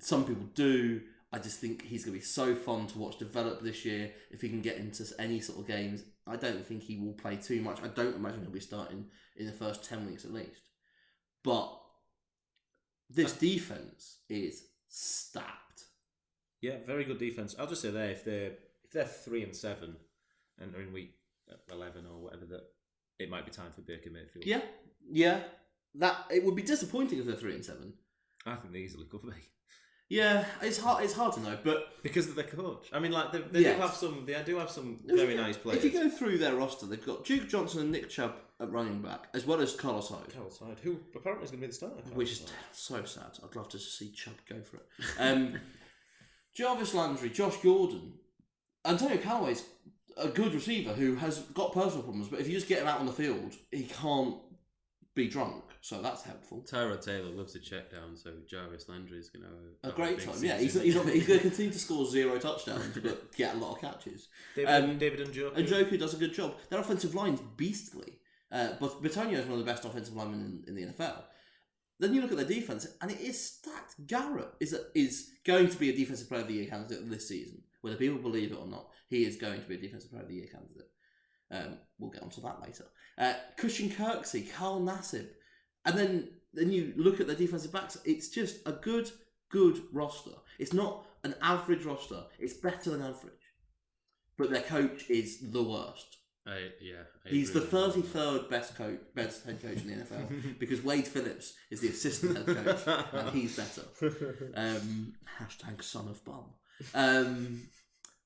some people do. I just think he's going to be so fun to watch develop this year. If he can get into any sort of games, I don't think he will play too much. I don't imagine he'll be starting in the first 10 weeks at least. But this defense is stacked. Yeah, very good defense. I'll just say there if they're if they're three and seven, and are in week eleven or whatever, that it might be time for Baker Mayfield. Yeah, yeah. That it would be disappointing if they're three and seven. I think they easily could be Yeah, it's hard. It's hard to know, but because of their coach. I mean, like they, they Yes. do have some. They do have some very nice players. If you go through their roster, they've got Duke Johnson and Nick Chubb at running back, as well as Carlos Hyde, Carlos Hyde, who apparently is going to be the starter, which is so sad. I'd love to see Chubb go for it. Um, Jarvis Landry, Josh Gordon, Antonio Callaway's a good receiver who has got personal problems, but if you just get him out on the field, he can't be drunk, so that's helpful. Tyrod Taylor loves a check down, so Jarvis Landry is going to have A have great big time, yeah. He's, he's, not, he's going to continue to score zero touchdowns, but get a lot of catches. David, Um, David and Joe. Njoku does a good job. Their offensive line's beastly. Uh, but Bitonio is one of the best offensive linemen in, in the NFL. Then you look at their defense, and it is stacked. Garrett is a, is going to be a defensive player of the year candidate this season, whether people believe it or not. He is going to be a defensive player of the year candidate. Um, we'll get onto that later. Uh, Christian Kirksey, Carl Nassib, and then then you look at the defensive backs. It's just a good, good roster. It's not an average roster. It's better than average. But their coach is the worst. I, yeah, I He's the agree with you. thirty third best coach, best head coach in the NFL because Wade Phillips is the assistant head coach and he's better. Um, hashtag son of bum. Um,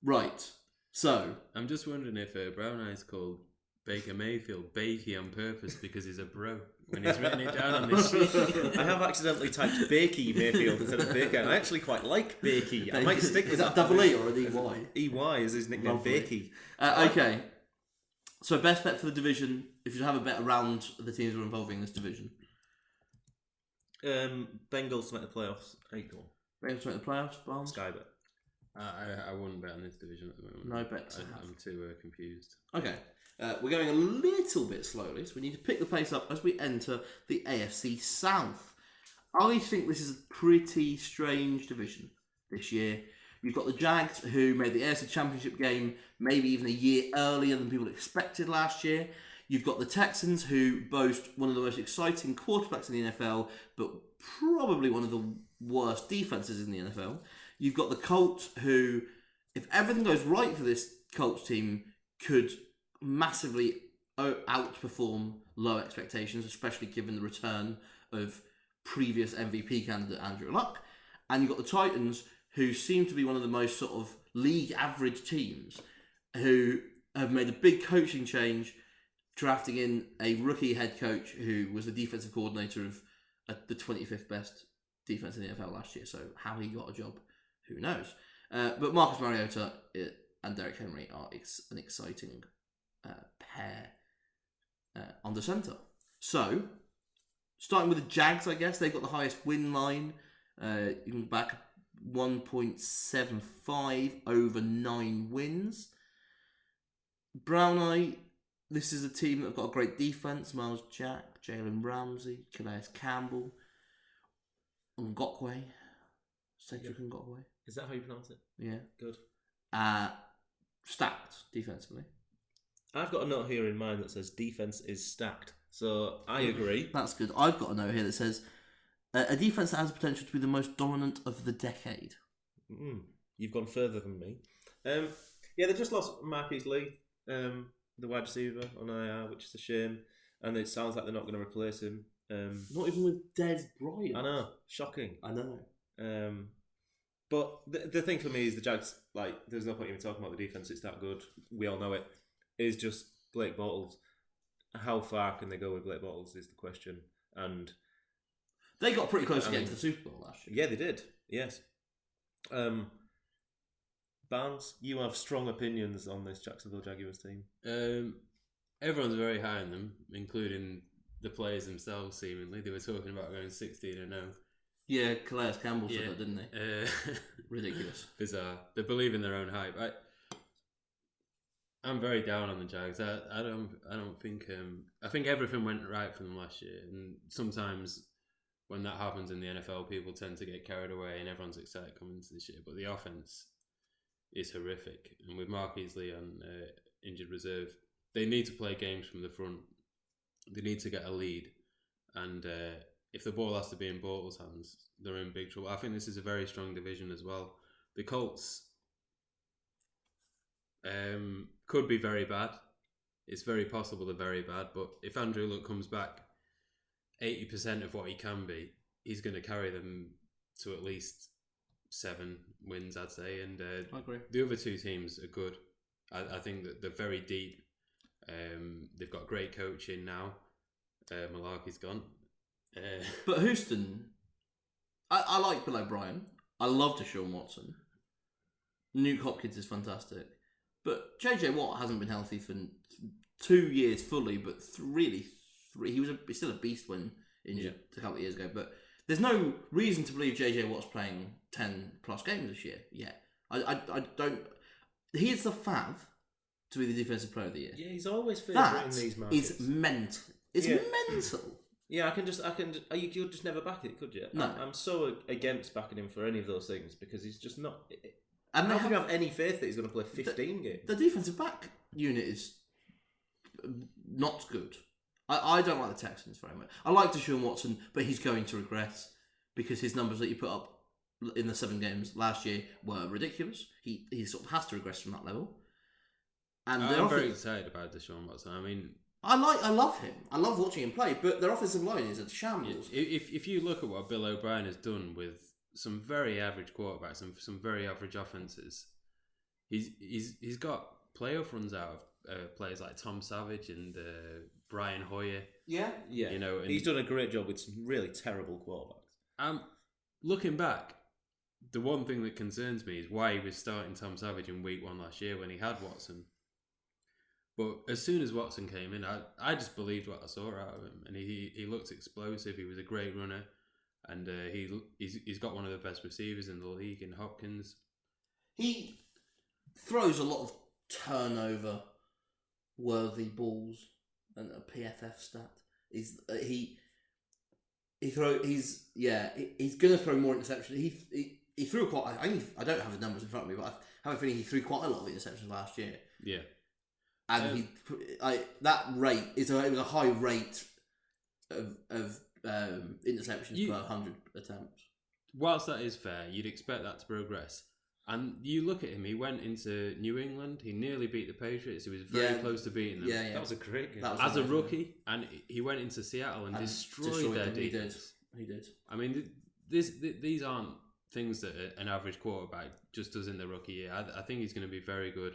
right. So I'm just wondering if uh, Brown Eyes called Baker Mayfield Bakey on purpose because he's a bro when he's written it down on this sheet. I have accidentally typed Bakey Mayfield instead of Baker, and I actually quite like Bakey. I might stick with is that double E or an EY? EY is his nickname, Lovely. Bakey. Uh, okay. So best bet for the division. If you have a bet around the teams who are involving in this division, Um, Bengals to make the playoffs. Goal. Ravens to make the playoffs. Barnes. Sky bet. I, I- wouldn't bet on this division at the moment. No bets I. I'm too uh, confused. Okay. Uh, we're going a little bit slowly, so we need to pick the pace up as we enter the AFC South. I think this is a pretty strange division this year. You've got the Jags, who made the AFC Championship game maybe even a year earlier than people expected last year. You've got the Texans, who boast one of the most exciting quarterbacks in the NFL, but probably one of the worst defenses in the NFL. You've got the Colts, who, if everything goes right for this Colts team, could massively outperform low expectations, especially given the return of previous MVP candidate Andrew Luck. And you've got the Titans, who seem to be one of the most sort of league average teams, who have made a big coaching change, drafting in a rookie head coach who was the defensive coordinator of uh, the 25th best defense in the NFL last year. So how he got a job, who knows? Uh, but Marcus Mariota uh, and Derrick Henry are ex- an exciting uh, pair uh, on the centre. So, starting with the Jags, I guess they've got the highest win line Uh, you can back 1.75 over nine wins. Brown Eye, this is a team that have got a great defense. Myles Jack, Jalen Ramsey, Calais Campbell, Ngakoue, Cedric Ngakoue. Is that how you pronounce it? Yeah. Good. Uh, stacked defensively. I've got a note here in mind that says defense is stacked. So I agree. That's good. I've got a note here that says uh, a defense that has potential to be the most dominant of the decade. Mm, you've gone further than me. Um, yeah, they just lost Marquise Lee, um, the wide receiver on IR, which is a shame. And it sounds like they're not going to replace him. Um, Not even with Dez Bryant. I know, shocking. I know. Um, but the, the thing for me is the Jags, like, there's no point even talking about the defense. It's that good. We all know it. Is just Blake Bortles. How far can they go with Blake Bortles is the question. And They got pretty close to getting to the Super Bowl last year. yeah, they did. Yes. Um, Barnes, you have strong opinions on this Jacksonville Jaguars team. Um, everyone's very high on them, including the players themselves. Seemingly, they were talking about going sixteen and oh. zero. Yeah, Calais Campbell said Yeah. that, didn't they? Uh, Ridiculous. bizarre. They believe in their own hype. I, I'm very down on the Jags. I, I don't. I don't think. Um, I think everything went right for them last year, and sometimes when that happens in the NFL, people tend to get carried away, and everyone's excited coming into this year. But the offense is horrific, and with Mark Lee on uh, injured reserve, they need to play games from the front. They need to get a lead, and uh, if the ball has to be in Bortles' hands, they're in big trouble. I think this is a very strong division as well. The Colts um, could be very bad. It's very possible they're very bad, but if Andrew Luck comes back eighty percent of what he can be, he's going to carry them to at least seven wins, I'd say. And uh, I agree. the other two teams are good. I, I think that they're very deep. Um, they've got great coaching now. Uh, Mularkey's gone. Uh, But Houston, I, I like Bill O'Brien. I love Deshaun Watson. Nuk Hopkins is fantastic. But JJ Watt hasn't been healthy for two years fully, but th- really, three. He was a, he's still a beast when injured a couple of years ago. But there's no reason to believe JJ Watt's playing 10 plus games this year yet. I, I, I don't. He is the fav to be the defensive player of the year. Yeah, he's always favourite in these markets. is mental. It's Yeah. mental. Yeah, I can just, I can, uh, you could just never back it, could you? No. I'm, I'm so against backing him for any of those things because he's just not. And How they can you have, have any faith that he's going to play 15 games? the defensive back unit is uh, not good. I, I don't like the Texans very much. I like Deshaun Watson, but he's going to regress because his numbers that you put up in the seven games last year were ridiculous. He he sort of has to regress from that level. And I'm very excited about Deshaun Watson. I mean, I like I love him. I love watching him play, but their offensive line is a i- shambles. if if you look at what Bill O'Brien has done with some very average quarterbacks and some very average offenses, he's he's he's got playoff runs out of uh, players like Tom Savage and uh, Brian Hoyer. Yeah, Yeah, You know, and- he's done a great job with some really terrible quarterbacks. Um, looking back, the one thing that concerns me is why he was starting Tom Savage in week one last year when he had Watson. But as soon as Watson came in, I, I just believed what I saw out of him, and he he looked explosive. He was a great runner, and uh, he he's, he's got one of the best receivers in the league in Hopkins. he throws a lot of turnover worthy balls and a PFF stat. Is uh, he he throw he's yeah he, he's gonna throw more interceptions. He he, he threw quite I, I don't have the numbers in front of me but I have a feeling he threw quite a lot of interceptions last year. Yeah, and Um, he I that rate is a, it was a high rate of of um, interceptions You- per hundred attempts whilst that is fair, you'd expect that to progress. And you look at him; he went into New England. He nearly beat the Patriots. He was very Yeah. close to beating them. yeah yeah That was a great game. That was as a amazing. rookie, and he went into Seattle and, And destroyed, destroyed their them, he did. he did I mean, th- this these aren't things that an average quarterback just does in the rookie year. I, I think he's going to be very good.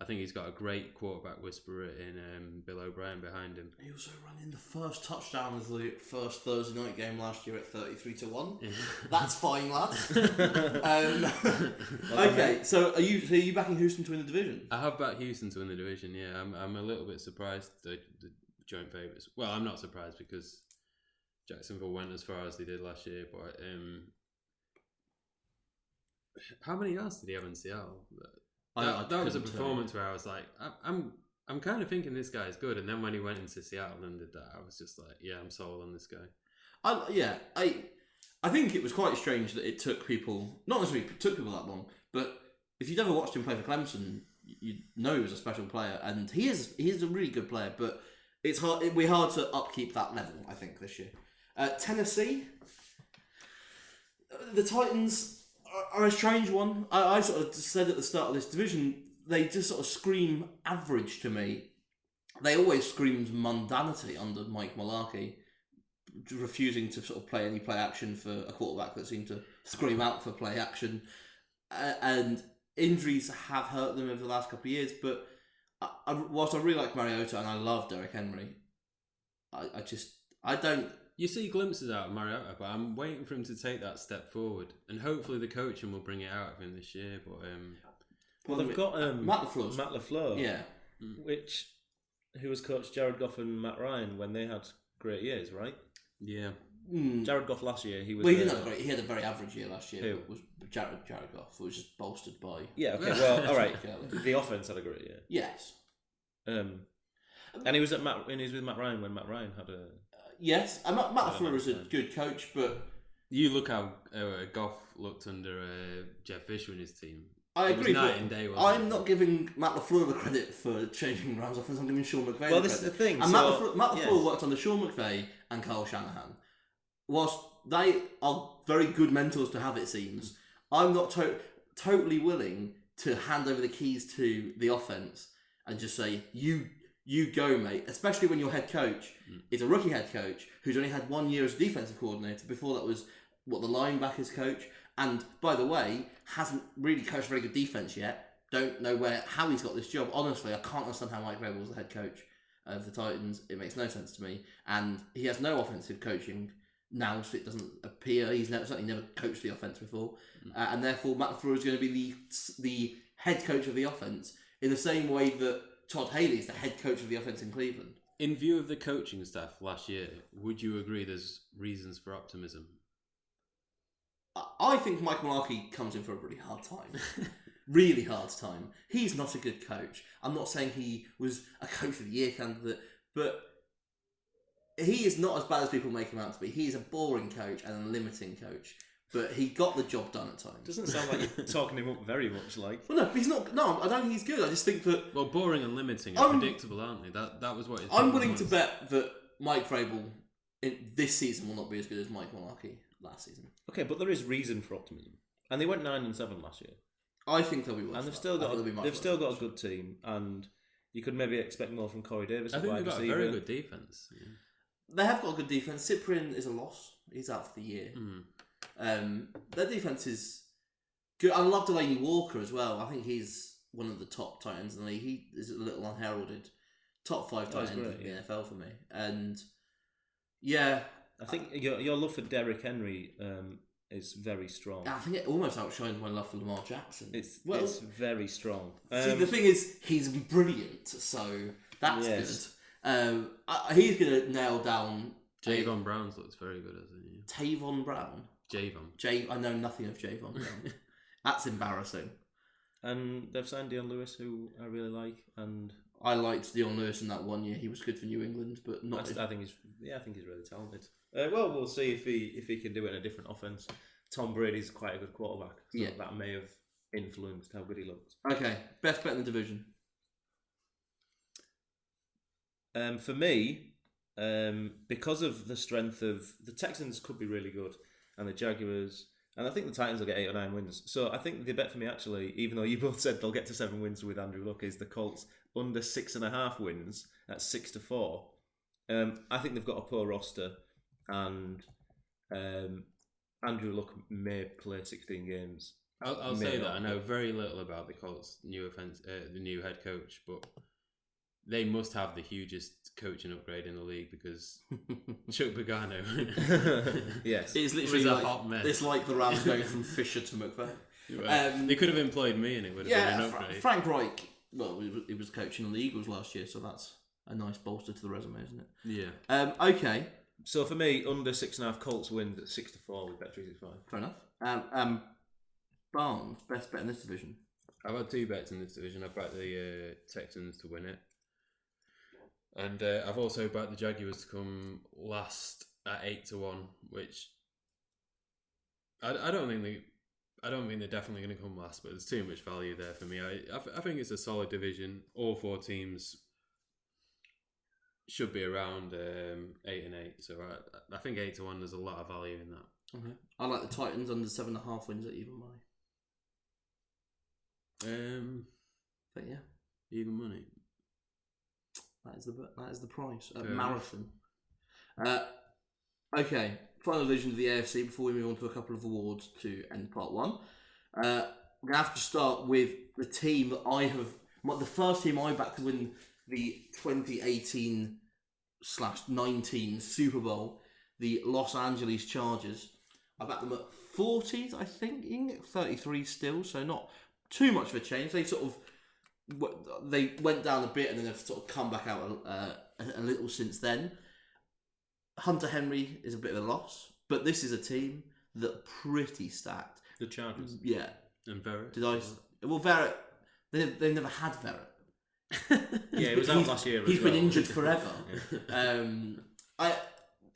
I think he's got a great quarterback whisperer in um, Bill O'Brien behind him. He also ran in the first touchdown of the first Thursday night game last year at 33 to 1. That's fine, lads. um, okay, so are you so are you backing Houston to win the division? I have backed Houston to win the division. Yeah, I'm, I'm a little bit surprised the, the joint favourites. Well, I'm not surprised because Jacksonville went as far as they did last year, but um, how many yards did he have in Seattle? I- That, I that was a couldn't tell you. performance where I was like, I, I'm I'm kind of thinking this guy's good, and then when he went into Seattle and did that, I was just like, yeah, I'm sold on this guy. I, yeah, I I think it was quite strange that it took people not necessarily took people that long, but if you'd ever watched him play for Clemson, you know he was a special player, and he is he is a really good player. But it's hard it'd be hard to upkeep that level. I think this year, uh, Tennessee, uh, the Titans are, a strange one. I, I sort of said at the start of this division, they just sort of scream average to me. They always screamed mundanity under Mike Mularkey refusing to sort of play any play action for a quarterback that seemed to scream out for play action, uh, and injuries have hurt them over the last couple of years. But I, I, whilst I really like Mariota and I love Derrick Henry, I, I just I don't. You see glimpses out of Mariota, but I'm waiting for him to take that step forward, and hopefully the coaching will bring it out of him this year. But um, Well, they've got um, Matt LaFleur's- Matt LaFleur, Yeah, which who was coached Jared Goff and Matt Ryan when they had great years, right? yeah, mm. Jared Goff last year, he was. well, he didn't uh, have a great. He had a very average year last year. Who? But was Jared Jared Goff who was just bolstered by. Yeah. Okay. Well, all right. The offense had a great year. Yes. Um, and he was at Matt. And he was with Matt Ryan when Matt Ryan had a. Yes, and Matt, Matt I don't LaFleur is a good coach, but you look how uh, Goff looked under uh, Jeff Fisher and his team. I It was agree. night and day, wasn't I'm it? not giving Matt LaFleur the credit for changing Rams offense. I'm giving Sean McVay. Well, the this is the thing. And so, Matt LaFleur, Matt LaFleur yes. worked under Sean McVay and Kyle Shanahan. Whilst they are very good mentors to have, it seems, I'm not to- totally willing to hand over the keys to the offense and just say, you you go, mate. Especially when your head coach is a rookie head coach who's only had one year as defensive coordinator. Before that was what the linebackers coach, and by the way, hasn't really coached very good defense yet. Don't know where how he's got this job. Honestly, I can't understand how Mike Vrabel was the head coach of the Titans. It makes no sense to me, and he has no offensive coaching now, so it doesn't appear he's never, certainly never coached the offense before, uh, and therefore Matt LaFleur is going to be the the head coach of the offense in the same way that Todd Haley is the head coach of the offense in Cleveland. In view of the coaching staff last year, would you agree there's reasons for optimism? I- think Mike Mularkey comes in for a really hard time. really hard time. He's not a good coach. I'm not saying he was a coach of the year candidate, but he is not as bad as people make him out to be. He's a boring coach and a limiting coach, but he got the job done at times. Doesn't sound like you're talking him up very much. Like well, no, he's not. No, I don't think he's good. I just think that Well, boring and limiting are I'm- predictable, aren't they? That that was what. his I'm problem willing to bet that Mike Vrabel in this season will not be as good as Mike Mularkey last season. okay, but there is reason for optimism, and they went nine and seven last year, I think they'll be worse. and they've still got think they'll be much they've worse still than got a good team, and you could maybe expect more from Corey Davis. I think they've got a very good defense. Yeah. They have got a good defense. Cyprien is a loss. He's out for the year. Mm. Um, their defense is good. I love Delanie Walker as well. I think he's one of the top tight ends in the league. He is a little unheralded. Top five tight end in the NFL for me. And yeah, I think your your love for Derrick Henry um, is very strong. I think it almost outshines my love for Lamar Jackson. It's well, it's very strong. see, Um, the thing is, he's brilliant, so that's Yes. good. Um, I, he's going to nail down Javon Brown's looks very good, hasn't he? Tavon Brown. Javon. J- I know nothing of Javon Brown. that's embarrassing. and they've signed Dion Lewis, who I really like, and I liked Dion Lewis in that one year. He was good for New England, but I, not. I think he's yeah, I think he's really talented. Uh, well, we'll see if he if he can do it in a different offense. Tom Brady's quite a good quarterback, so Yeah. that may have influenced how good he looked. Okay, best bet in the division. Um, for me, um, because of the strength of the Texans, could be really good, and the Jaguars, and I think the Titans will get eight or nine wins. So I think the bet for me actually, even though you both said they'll get to seven wins with Andrew Luck, is the Colts under six and a half wins at six to four. Um, I think they've got a poor roster, and um, Andrew Luck may play sixteen games. I'll, I'll say that I know very little about the Colts' new offense, uh, the new head coach, but they must have the hugest coaching upgrade in the league because Chuck Pagano yes, It's was literally a like, hot mess. it's like the Rams going from Fisher to McVay. Well, Um, they could have employed me and it would have Yeah, been an Fra- upgrade. Frank Reich. Well, he was- he was coaching the Eagles last year, so that's a nice bolster to the resume, isn't it? yeah. Um, okay, So for me, under six and a half Colts wins at six to four with Bet three six five. fair enough. Um, um, Barnes, best bet in this division. I've had two bets in this division. I've backed the uh, Texans to win it, and uh, I've also backed the Jaguars to come last at eight to one, which I, I don't think they. I don't think they're definitely going to come last, but there's too much value there for me. I, I, I think it's a solid division. All four teams should be around um, eight and eight, so I, I think eight to one. There's a lot of value in that. Okay. I like the Titans under seven and a half wins at even money. Um, But yeah, even money. That is the that is the price. A Fair marathon. Uh, okay, final division of the AFC before we move on to a couple of awards to end part one. Uh, we're gonna have to start with the team that I have. My, the first team I backed to win the 2018 slash 19 Super Bowl, the Los Angeles Chargers. I backed them at 40s, I think, 33 still, so not too much of a change. They sort of they went down a bit and then they've sort of come back out uh, a, little since then. Hunter Henry is a bit of a loss, but this is a team that pretty stacked. The Chargers. Yeah, And Verrett. did I? Well, Verrett, they they've never had Verrett. Yeah, it was out last year. He's as been injured forever. um, I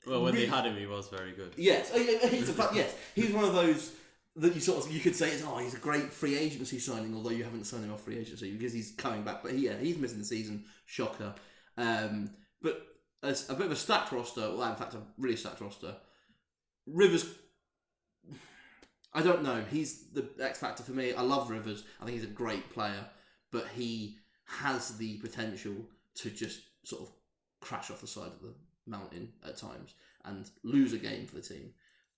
Well, when they had him, he was very good. Yes, oh, he's a, yes, he's one of those that you sort of you could say is oh he's a great free agency signing, although you haven't signed him off free agency because he's coming back. But he, yeah, he's missing the season, shocker. Um, but as a bit of a stacked roster, well, in fact, a really stacked roster. Rivers, I don't know. He's the X factor for me. I love Rivers. I think he's a great player, but he has the potential to just sort of crash off the side of the mountain at times and lose a game for the team.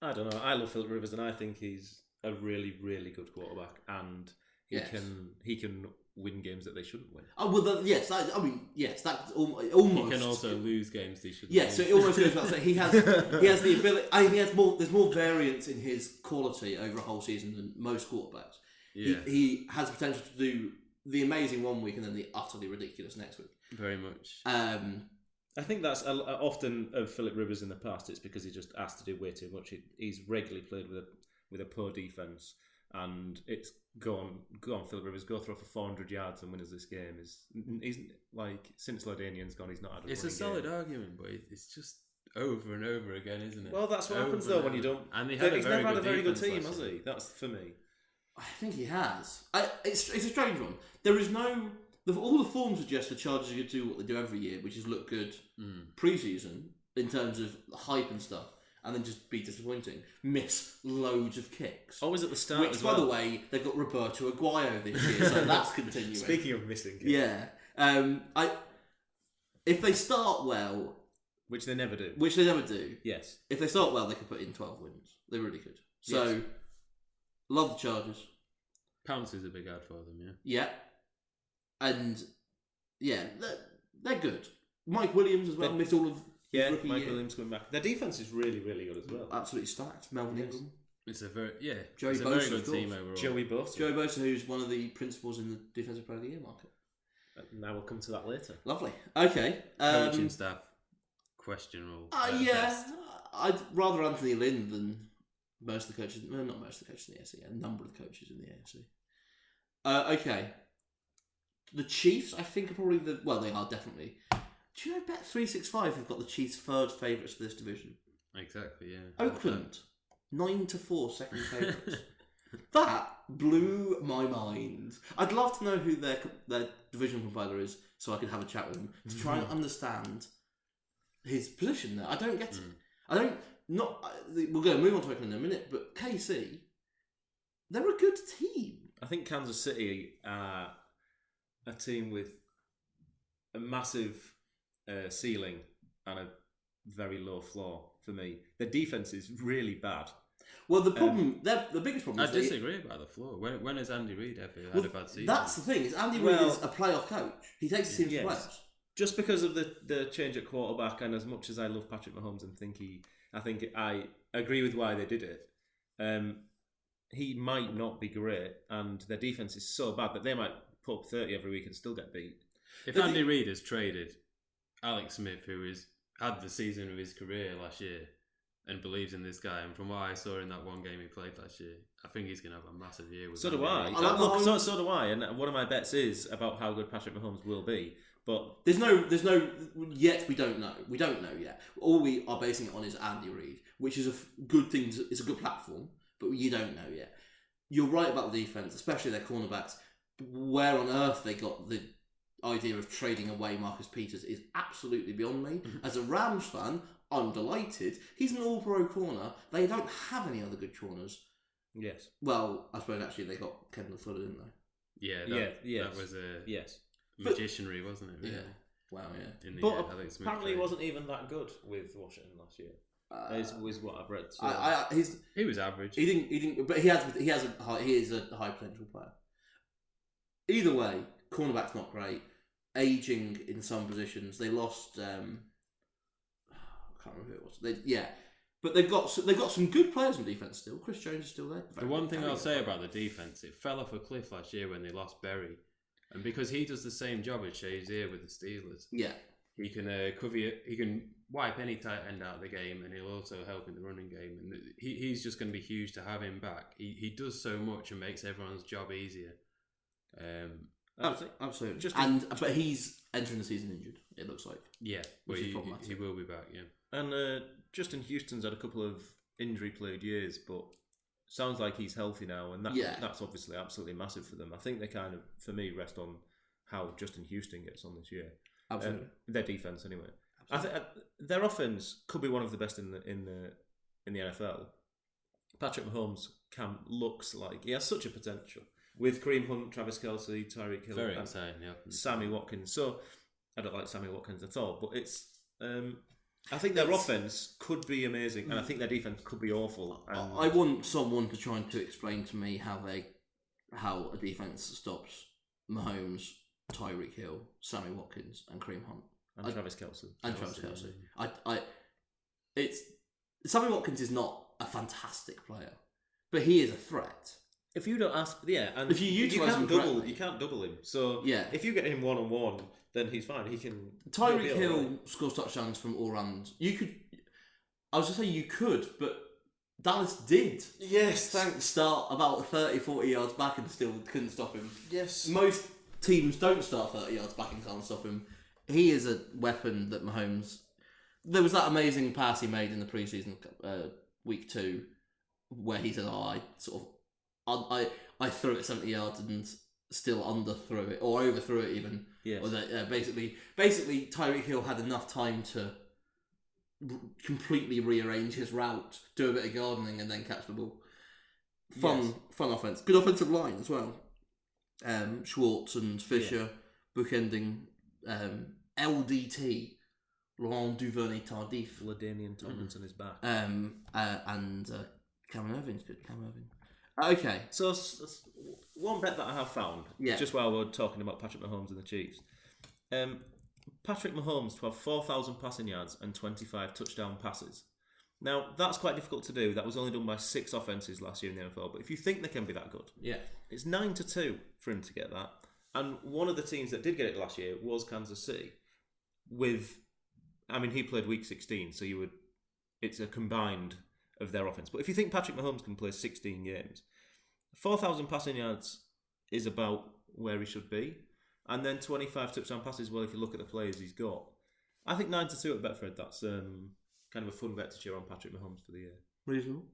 I don't know. I love Philip Rivers, and I think he's a really, really good quarterback, and he Yes. can he can win games that they shouldn't win. Oh well, yes. I, I mean, yes. That's al- He almost. can also lose games they should. Yeah, so it almost goes he has he has the ability. I think he has more. There's more variance in his quality over a whole season than most quarterbacks. yeah, He, he has potential to do the amazing one week and then the utterly ridiculous next week. very much. Um, I think that's a, a- often of Philip Rivers in the past. It's because he just asked to do way too much. He, he's regularly played with a with a poor defense, and it's go on, go on, Philip Rivers, go throw for four hundred yards and win us this game. Is he's like since LaDainian's gone, he's not had. A It's a solid game. argument, but it's just over and over again, isn't it? Well, that's what Over happens though when you don't. And they had a he's very never had a good very good team, has he? That's for me. I think he has. I, it's it's a strange one. There is no. The, all the forms suggest the Chargers are going to do what they do every year, which is look good Mm. preseason in terms of hype and stuff, and then just be disappointing. Miss loads of kicks. Always at the start. Which, as by the way, they've got Roberto Aguayo this year, so that's continuing. Speaking of missing, games, yeah, um, I if they start well, which they never do. which they never do, Yes, if they start well, they could put in twelve wins. They really could. So, Yes. love the Chargers. Pounce is a big ad for them, yeah. Yeah, and yeah, they're, they're good. Mike Williams as well They- missed all of his yeah. rookie Mike year. Williams coming back. Their defense is really, really good as well. absolutely stacked. Melvin Yes. Ingram, It's a very yeah. Joey it's a Bosa, very of good team course. overall. Joey Bosa. Joe Bosa, who's one of the principals in the defensive player of the year market. Now we'll come to that later. Lovely. Okay. Um, coaching staff questionable. Uh, at yeah, best. I'd rather Anthony Lynn than most of the coaches. Well, not most of the coaches in the AFC. A number of the coaches in the AFC. Uh, okay, the Chiefs. I think are probably the well. They are definitely. Do you know Bet three six five have got the Chiefs' third favourites for this division? Exactly, yeah. Oakland nine to four second favourites. that blew my mind. I'd love to know who their their division compiler is, so I could have a chat with him to try and mm. understand his position there. I don't get it. Mm. I don't. Not. We're going to move on to Oakland in a minute, but KC, they're a good team. I think Kansas City are a team with a massive uh, ceiling and a very low floor for me. Their defense is really bad. Well, the problem, their the biggest problem I is they- disagree about the floor. When, when has Andy Reid ever well, had a bad season? That's the thing. Is Andy Well- Reid is a playoff coach. He takes the team to Yes. playoffs. Just because of the, the change at quarterback, and as much as I love Patrick Mahomes and think he, I think I agree with why they did it. Um, he might not be great, and their defense is so bad that they might put up thirty every week and still get beat. If Andy Reid is traded Alex Smith, who is had the season of his career last year, and believes in this guy. And from what I saw in that one game he played last year, I think he's going to have a massive year. With So do I. I like look, so, so do I. And one of my bets is about how good Patrick Mahomes will be. But There's no, there's no yet. We don't know. We don't know yet. All we are basing it on is Andy Reid, which is a good thing. To, it's a good platform, but you don't know yet. You're right about the defense, especially their cornerbacks. Where on earth they got the idea of trading away Marcus Peters is absolutely beyond me. As a Rams fan, I'm delighted. He's an All-Pro corner. They don't have any other good corners. yes, Well, I suppose actually they got Kendall Fuller, didn't they? Yeah, that, Yeah, yes. that was a yes. Magicianry, wasn't it? Really? Wow. Yeah. In the But Alex Smith apparently, he wasn't even that good with Washington last year. Uh, is, is what I've read. So. I, I, he's He was average. He didn't. He didn't. But he has. He has a. High, he is a high potential player. Either way, cornerback's not great. Aging in some positions. They lost. Um, I can't remember who it was. They, yeah, but they've got they've got some good players on defense still. Chris Jones is still there. The one thing I'll say about the defense, it fell off a cliff last year when they lost Berry, and because he does the same job as Shazier with the Steelers, Yeah, he can uh, cover. He can wipe any tight end out of the game, and he'll also help in the running game. And he, he's just going to be huge to have him back. He he does so much and makes everyone's job easier. Um, absolutely. absolutely. Just and but he's entering the season injured. It looks like. yeah, but Which is he, problematic. he will be back. Yeah. And uh, Justin Houston's had a couple of injury plagued years, but sounds like he's healthy now, and that, Yeah. that's obviously absolutely massive for them. I think they kind of, for me, rest on how Justin Houston gets on this year. Absolutely. Um, their defense, anyway. I think uh, their offense could be one of the best in the in the in the NFL. Patrick Mahomes can looks like he has such a potential with Kareem Hunt, Travis Kelce, Tyreek Hill, Very exciting. Yeah. Sammy Watkins. So I don't like Sammy Watkins at all, but it's. Um, I think their offense could be amazing, and I think their defense could be awful. And I want someone to try to explain to me how they, how a defense stops Mahomes, Tyreek Hill, Sammy Watkins, and Kareem Hunt, and I- Travis Kelce. and Travis Kelce, Kelce. I, I, it's Sammy Watkins is not a fantastic player, but he is a threat. If you don't ask, yeah, and If you utilise can't him double, correctly. you can't double him. So Yeah. if you get him one on one, then he's fine. He can. he'll Tyreek Hill alright. scores touchdowns from all rounds. You could, I was just saying you could, but Dallas did. Yes, Start about 30, 40 yards back and still couldn't stop him. Yes. most teams don't start 30 yards back and can't stop him. He is a weapon that Mahomes. There was that amazing pass he made in the preseason uh, week two, where he said, "Oh, I sort of, I, I, I threw it 70 yards and still underthrew it or overthrew it even." Yeah. Or that uh, basically, basically Tyreek Hill had enough time to r- completely rearrange his route, do a bit of gardening, and then catch the ball. Fun, Yes. fun offense. Good offensive line as well. Um, Schwartz and Fisher bookending um, LDT, Laurent Duvernay Tardif, LaDainian Tomlinson is back. um, uh, and uh, Cameron Erving's good. Cameron Erving. Okay. So s- s- one bet that I have found, Yeah. just while we're talking about Patrick Mahomes and the Chiefs, um, Patrick Mahomes to have four thousand passing yards and twenty-five touchdown passes. Now that's quite difficult to do. That was only done by six offenses last year in the NFL. But if you think they can be that good, Yeah. it's nine to two for him to get that. And one of the teams that did get it last year was Kansas City. With, I mean, he played Week sixteen, so you would. It's a combined of their offense. But if you think Patrick Mahomes can play sixteen games, four thousand passing yards is about where he should be, and then twenty-five touchdown passes. Well, if you look at the players he's got, I think nine to two at Betfred. That's um, kind of a fun bet to cheer on Patrick Mahomes for the year. Reasonable.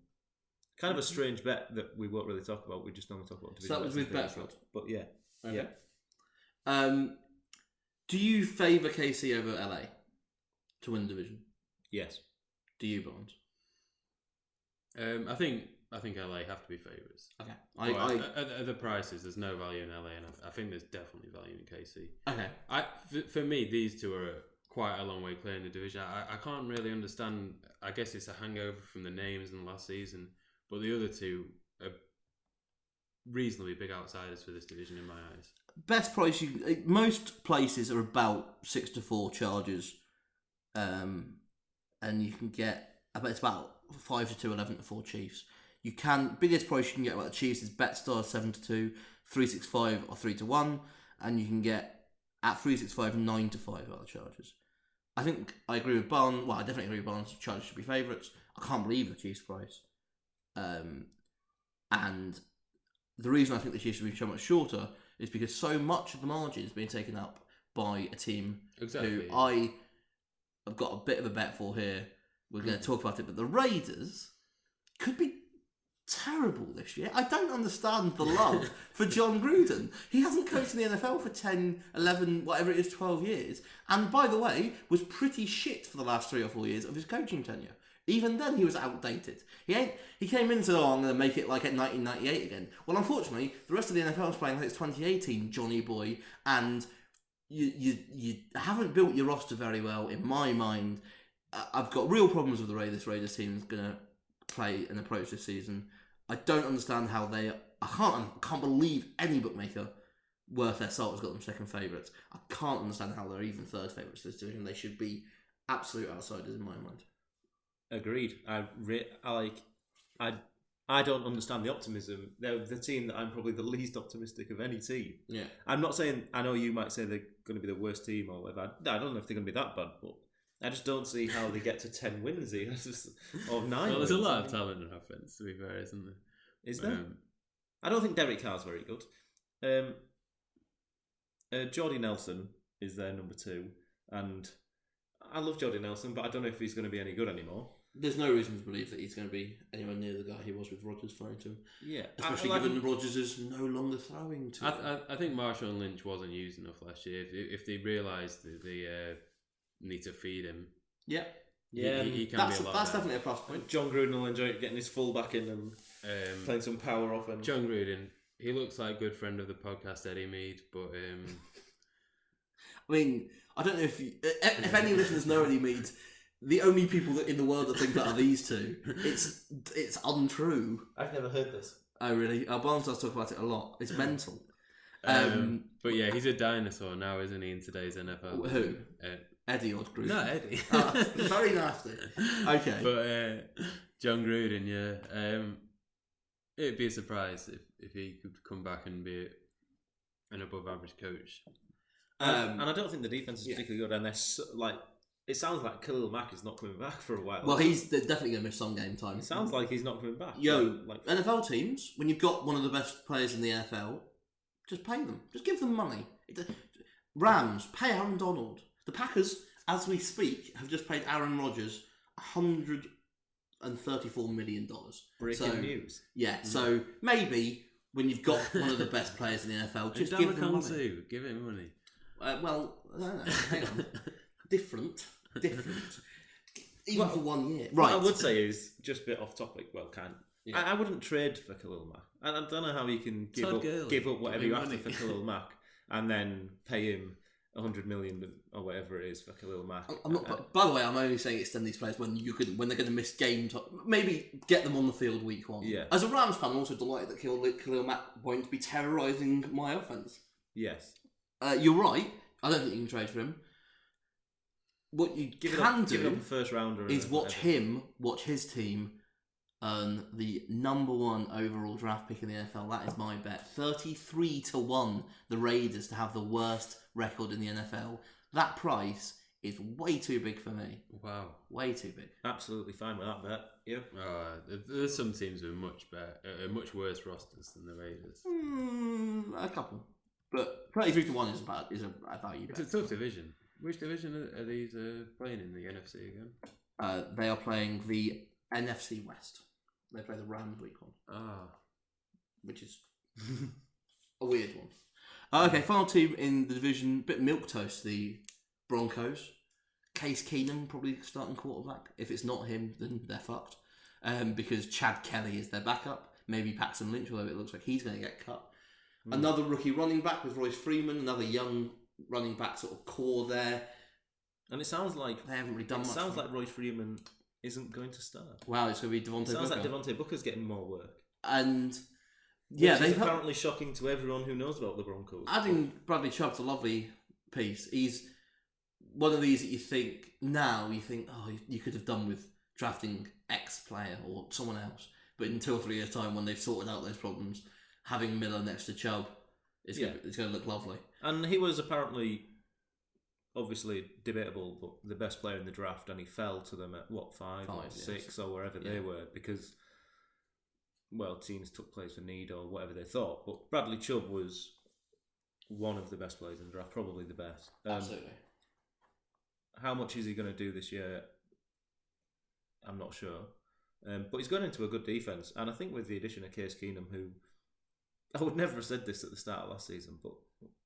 Kind of a strange bet that we won't really talk about. We just normally talk about. So that was with Betfred? But yeah, Okay. yeah. Um, do you favour KC over LA to win the division? Yes. Do you, Barnes? Um, I think I think LA have to be favourites. Okay. I, I, at, at- at the prices, there's no value in LA, and I, I think there's definitely value in KC. okay. I for, for me, these two are quite a long way clear in the division. I, I can't really understand. I guess it's a hangover from the names in the last season, but the other two are reasonably big outsiders for this division in my eyes. Best price you eh, most places are about six to four charges, um, and you can get about it's about five to two, eleven to four Chiefs. You can biggest price you can get about the Chiefs is BetStar seven to two, three six five or three to one, and you can get at three six five nine to five about the Chargers. I think I agree with Barnes. Well, I definitely agree with Barnes. Chargers should be favourites. I can't believe the Chiefs price. Um, and the reason I think the Chiefs should be so much shorter is because so much of the margin is being taken up by a team Exactly. who I have got a bit of a bet for here. We're going to talk about it, but the Raiders could be terrible this year. I don't understand the love for Jon Gruden. He hasn't coached in the NFL for 10, 11, whatever it is, 12 years. And by the way, was pretty shit for the last three or four years of his coaching tenure. Even then, he was outdated. He ain't. He came in and said, "Oh, I'm going to make it like at 1998 again." Well, unfortunately, the rest of the NFL is playing like it's 2018, Johnny boy, and you you you haven't built your roster very well in my mind. I've got real problems with the way this Raiders team is going to play and approach this season. I don't understand how they. I can't. I can't believe any bookmaker worth their salt has got them second favourites. I can't understand how they're even third favourites this division. They should be absolute outsiders in my mind. Agreed. I, re- I like. I. I don't understand the optimism. They're the team that I'm probably the least optimistic of any team. Yeah. I'm not saying. I know you might say they're going to be the worst team or whatever. I, I don't know if they're going to be that bad, but I just don't see how they get to ten wins here, It's just, or nine. Well, there's a lot of talent in offense, to be fair, isn't there? Is there? Um, I don't think Derek Carr's very good. Um, uh, Jordy Nelson is their number two, and I love Jordy Nelson, but I don't know if he's going to be any good anymore. There's no reason to believe that he's going to be anywhere near the guy he was with Rodgers throwing to him. Yeah, Especially I, I, given Rodgers is no longer throwing to I, him. I, I think Marshawn Lynch wasn't used enough last year. If, if they realised that they uh, need to feed him, yeah, Yeah, he, he can that's be a lot that's better. definitely a plus point. Jon Gruden will enjoy getting his full back in and Um, playing some power off. And Jon Gruden, he looks like a good friend of the podcast, Eddie Mead, but um, I mean, I don't know if you, if if any listeners know Eddie Mead, the only people that in the world that think that are these two. It's it's untrue. I've never heard this. Oh really? Uh, Barnes does talk about it a lot. It's mental. um, Um, but yeah, he's a dinosaur now, isn't he? In today's NFL, Who? Uh, Eddie or Gruden? no, Eddie. Ah, very nasty. Okay. But uh, Jon Gruden, yeah, um, it'd be a surprise if, if he could come back and be an above average coach. Um, and I don't think the defense is yeah. particularly good. And they're so, like, it sounds like Khalil Mack is not coming back for a while. well, he's they're definitely going to miss some game time. It sounds like he's not coming back. Yo, like NFL teams, when you've got one of the best players in the NFL, just pay them. Just give them money. Rams, pay Aaron Donald. The Packers, as we speak, have just paid Aaron Rodgers $134 million. breaking So, news. Yeah, so maybe when you've got one of the best players in the NFL, just give them money. too. Give him money. Uh, well, I don't. Hang on. different. Different. Even for one year. What Right. I would say is just a bit off topic. Well, can Yeah. I, I wouldn't trade for Khalil Mack. And I don't know how you can give Todd up, Gurley. give up whatever you have to for Khalil Mack and then pay him hundred million or whatever it is for Khalil Mack. I'm not, Uh, by the way, I'm only saying extend these players when you could when they're going to miss game time. Maybe get them on the field week one. Yeah. As a Rams fan, I'm also delighted that Khalil, Khalil Mack won't be terrorising my offense. yes, Uh, you're right. I don't think you can trade for him. What you give can up, give do a first rounder is watch whatever. him, watch his team earn the number one overall draft pick in the NFL. That is my bet. 33 to 1, the Raiders to have the worst record in the NFL. That price is way too big for me. Wow. Way too big. Absolutely fine with that bet. Yep. Uh, there's some teams with much better, uh, much worse rosters than the Raiders. Mm, a couple. But 33 to 1 is about is a, a value It's bet. a tough division. Which division are, are these uh, playing in the NFC again? Uh, they are playing the NFC West. They play the Rams week one, Ah, which is a weird one. Uh, okay, final team in the division, bit milk toast. The Broncos. Case Keenum probably starting quarterback. If it's not him, then they're fucked. Um, because Chad Kelly is their backup. Maybe Paxton Lynch, although it looks like he's going to get cut. Another rookie running back with Royce Freeman. Another young running back sort of core there. And it sounds like They haven't really done it much. sounds like Royce Freeman isn't going to start. wow, it's going to be Devontae It sounds Booker. like Devontae Booker's getting more work. and yeah, they've is had- apparently shocking to everyone who knows about the Broncos. adding Bradley Chubb's a lovely piece. He's one of these that you think now you think oh you- could have done with drafting X player or someone else, but in two or three years time when they've sorted out those problems, having Miller next to Chubb, it's Yeah. gonna, it's going to look lovely. And he was apparently obviously debatable, but the best player in the draft, and he fell to them at what five, or Five, yes. six, or wherever they were because. Well, teams took place for need or whatever they thought, but Bradley Chubb was one of the best players in the draft, probably the best. Um, Absolutely. how much is he going to do this year? I'm not sure. Um, but he's gone into a good defence. And I think with the addition of Case Keenum, who I would never have said this at the start of last season, but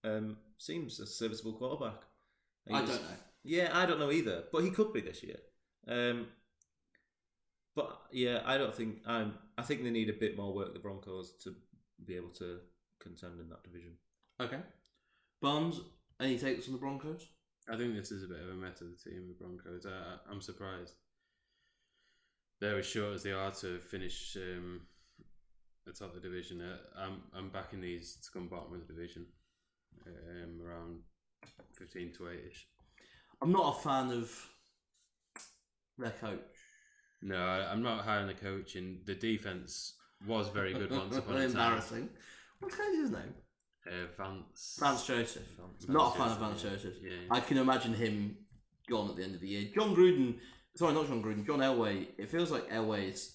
um, seems a serviceable quarterback. I don't know. Yeah, I don't know either, but he could be this year. Um, but yeah, I don't think I'm. I think they need a bit more work. The Broncos to be able to contend in that division. Okay. Barnes, any takes on the Broncos? I think this is a bit of a mess of the team, the Broncos. I, I'm surprised they're as short as they are to finish um, atop the division. Uh, I'm I'm backing these to come bottom of the division, um, around fifteen to eight ish. I'm not a fan of their coach. No, I, I'm not high on the coaching. The defense was very good once upon a time. Embarrassing. What the hell is his name? Uh, Vance. Vance Joseph. Vance not a fan of Joseph, Vance Joseph. Yeah. I can imagine him gone at the end of the year. Jon Gruden, sorry, not Jon Gruden, John Elway. It feels like Elway is.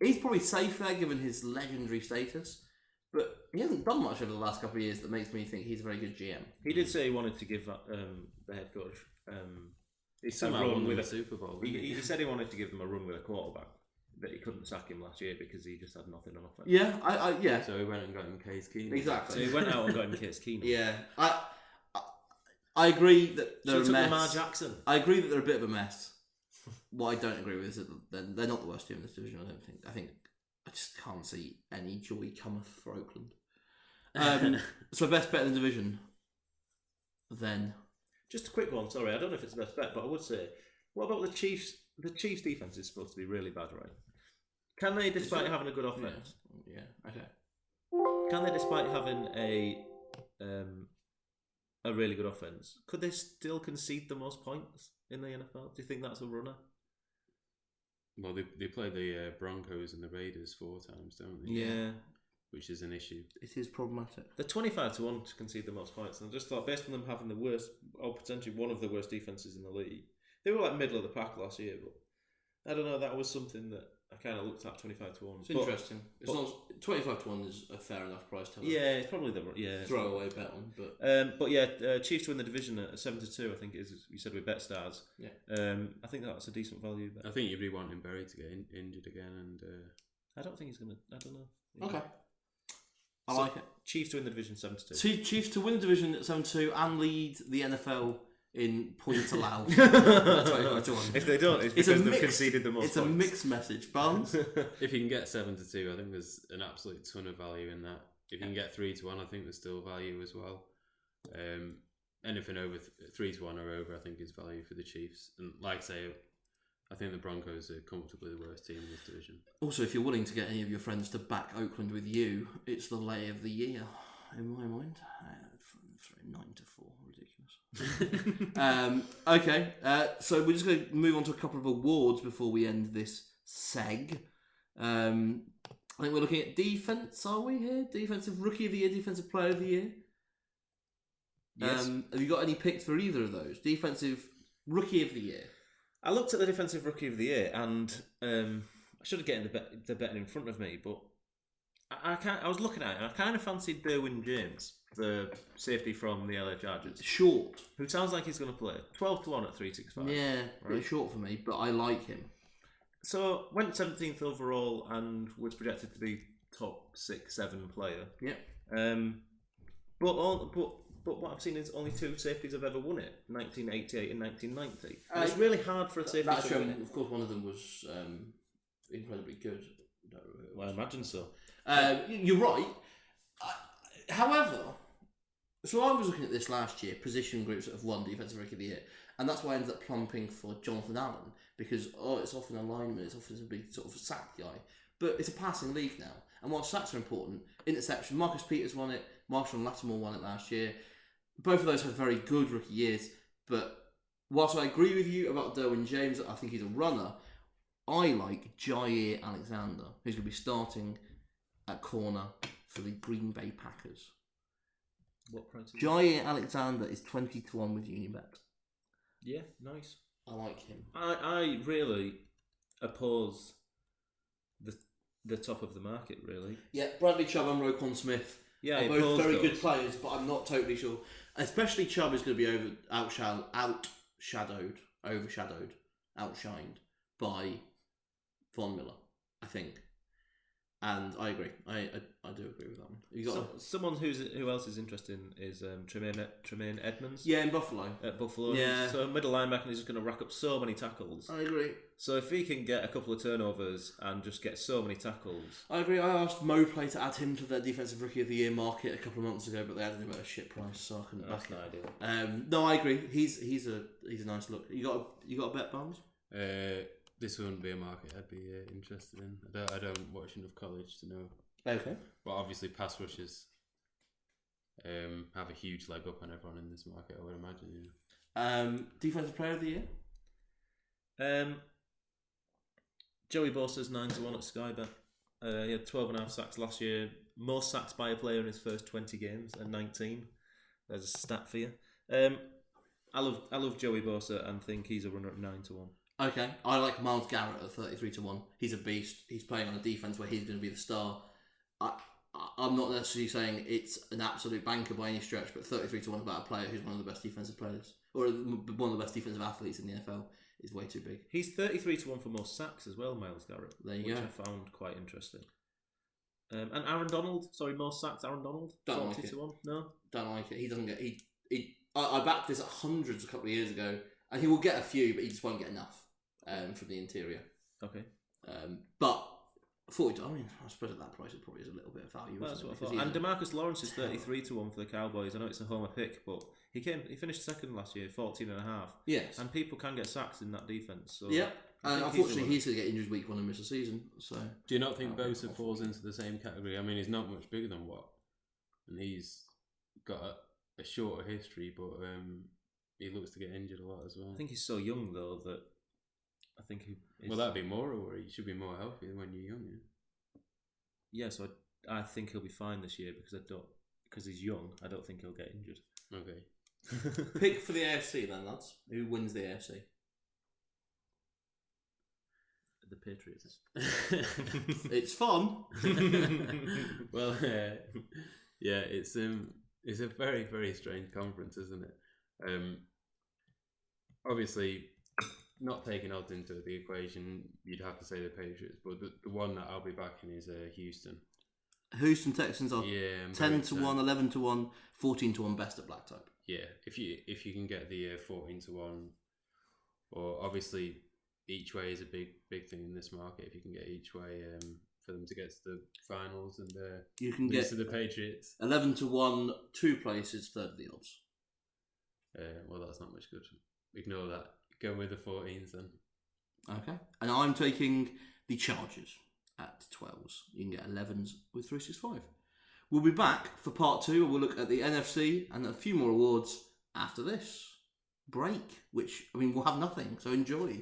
He's probably safe there given his legendary status, but he hasn't done much over the last couple of years that makes me think he's a very good GM. He did say he wanted to give um, the head coach um, He a run with a Super Bowl. He, he? he said he wanted to give them a run with a quarterback, that he couldn't sack him last year because he just had nothing on offense. Yeah, I, I yeah, So he went and got him Case Keenum. So exactly. he went out and got him Case Keenum. Yeah, I, I, I agree that they're he a took mess. Lamar Jackson. I agree that they're a bit of a mess. what I don't agree with is that they're, they're not the worst team in this division. I don't think. I think I just can't see any joy cometh for Oakland. Um, so best bet in the division. Then Just a quick one. Sorry, I don't know if it's the best bet, but I would say, what about the Chiefs? The Chiefs' defense is supposed to be really bad, right? Can they, despite it? having a good yeah, offense, yeah, okay. can they, despite having a um, a really good offense, could they still concede the most points in the NFL? Do you think that's a runner? Well, they, they play the uh, Broncos and the Raiders four times, don't they? Yeah. Which is an issue. It is problematic. They're 25 to 1 to concede the most points. And I just thought, based on them having the worst, or potentially one of the worst defences in the league, they were like middle of the pack last year, but I don't know, that was something that I kind of looked at 25 to 1. It's But, interesting. It's but- not twenty-five to one is a fair enough price to have Yeah, it's probably the. Yeah. throwaway bet on, but Um, but yeah, uh, Chiefs to win the division at 7 to 2, I think it is. You said with Bet Stars. Yeah. Um, I think that's a decent value. Bet. I think you'd be wanting Berry to get in, injured again, and uh, I don't think he's going to. I don't know. okay. I So- like it. Chiefs to win the division 7 to 2. Two Chiefs to win the division seven two and lead the NFL in points allowed. That's what I want. if they don't, it's It's because a they've mixed- conceded the most It's a mixed message, Barnes. if you can get seven to two, I think there's an absolute ton of value in that. If you can get three to one, I think there's still value as well. Um, anything over th- three to one or over, I think is value for the Chiefs. And like I say, I think the Broncos are comfortably the worst team in this division. Also, if you're willing to get any of your friends to back Oakland with you, it's the lay of the year, in my mind. Uh, f- f- nine to four, ridiculous. um, okay, uh, so we're just going to move on to a couple of awards before we end this seg. Um, I think we're looking at defense. Are we here? Defensive rookie of the year, defensive player of the year. Yes. Um, have you got any picks for either of those? Defensive rookie of the year. I looked at the defensive rookie of the year, and um, I should have gotten the bet, the betting in front of me, but I, I can't. I was looking at it, and I kind of fancied Derwin James, the safety from the LA Chargers, Short. who sounds like he's going to play twelve to one at three six five. Yeah, very Right. short for me, but I like him. So went seventeenth overall, and was projected to be top six seven player. Yep. Um, but all, but but what I've seen is only two safeties have ever won it: 1988 and 1990. And Uh, it's really hard for a safety That's to win it. of course, one of them was um, incredibly good. I don't remember who it Well, I imagine so. Uh, you're right. I, however, so I was looking at this last year, position groups that have won Defensive Rookie of the Year, and that's why I ended up plumping for Jonathan Allen because oh, it's often alignment, it's often a big sort of sack guy, but it's a passing league now. And while sacks are important, interception, Marcus Peters won it, Marshon Lattimore won it last year. Both of those had very good rookie years, but whilst I agree with you about Derwin James, I think he's a runner. I like Jaire Alexander, who's going to be starting at corner for the Green Bay Packers. What price? Is it? Jai Alexander is 20 to 1 with Unibet. Yeah, nice. I like him. I, I really oppose the the top of the market. Really. Yeah, Bradley Chubb and Roquan Smith Yeah, are both very those. good players, but I'm not totally sure. Especially Chubb is going to be over outshall, outshadowed, overshadowed, outshined by Von Miller, I think. And I agree. I I, I do agree with that one. You got So, someone who's who else is interesting is um, Tremaine Tremaine Edmunds yeah in Buffalo. at Buffalo. Yeah. So middle linebacker is just going to rack up so many tackles. I agree. So if he can get a couple of turnovers and just get so many tackles, I agree. I asked Moplay to add him to their defensive rookie of the year market a couple of months ago, but they added him at a shit price, so I couldn't that's back not it. ideal. Um, no, I agree. He's he's a he's a nice look. You got a, you got a bet, Barnes? Uh, this wouldn't be a market I'd be uh, interested in. I don't, I don't watch enough college to know. Okay. But obviously, pass rushes um, have a huge leg up on everyone in this market. I would imagine. Yeah. Um, defensive player of the year. Um, Joey Bosa's 9 to 1 at Skybet. Uh, he had 12 and a half sacks last year. Most sacks by a player in his first 20 games at 19. There's a stat for you. Um, I love I love Joey Bosa and think he's a runner at 9 to 1. Okay, I like Myles Garrett at thirty-three to one. He's a beast. He's playing on a defense where he's going to be the star. I, I'm not necessarily saying it's an absolute banker by any stretch, but thirty-three to one about a player who's one of the best defensive players or one of the best defensive athletes in the NFL is way too big. He's 33 to 1 for most sacks as well, Myles Garrett. There you which go. I found quite interesting. Um, and Aaron Donald, sorry, most sacks, Aaron Donald, Don't 40 like it. to 1. No? Don't like it. He doesn't get he he. I, I backed this at hundreds a couple of years ago, and he will get a few, but he just won't get enough um, from the interior. Okay. Um, but forty. I mean, I suppose at that price it probably is a little bit of value. Well, that's isn't what it? I thought. And DeMarcus Lawrence is 33 to 1 for the Cowboys. I know it's a homer pick, but he came he finished second last year, 14 and a half. yes, And people can get sacks in that defense. So yeah. I And think he's unfortunately, he's going to get injured week one and miss a season. So Do you not think Oh, Bosa falls into the same category? I mean, he's not much bigger than Watt, and he's got a, a shorter history, but um, he looks to get injured a lot as well. I think he's so young though that I think he. Is, well, that'd be more a worry. You should be more healthy when you're young. Yeah? yeah. So I, I think he'll be fine this year because I don't because he's young. I don't think he'll get injured. Okay. pick for the AFC then, lads. Who wins the AFC? the Patriots. It's fun. well, uh, yeah, it's um, it's a very very strange conference, isn't it? Um, obviously, not taking odds into the equation, you'd have to say the Patriots, but the, the one that I'll be backing is uh, Houston. Houston Texans are Yeah, ten to excited. one, 11 to one, 14 to one best at black type. Yeah, if you if you can get the uh, fourteen to one, or obviously each way is a big big thing in this market. If you can get each way um, for them to get to the finals and uh, You can get to the Patriots, eleven to one, two places, third of the odds. uh, well, that's not much good. Ignore that. Go with the 14s then. Okay, and I'm taking the Chargers at twelves. You can get elevens with three six five. We'll be back for part two. We'll look at the NFC and a few more awards after this break. Which I mean, we'll have nothing. So enjoy.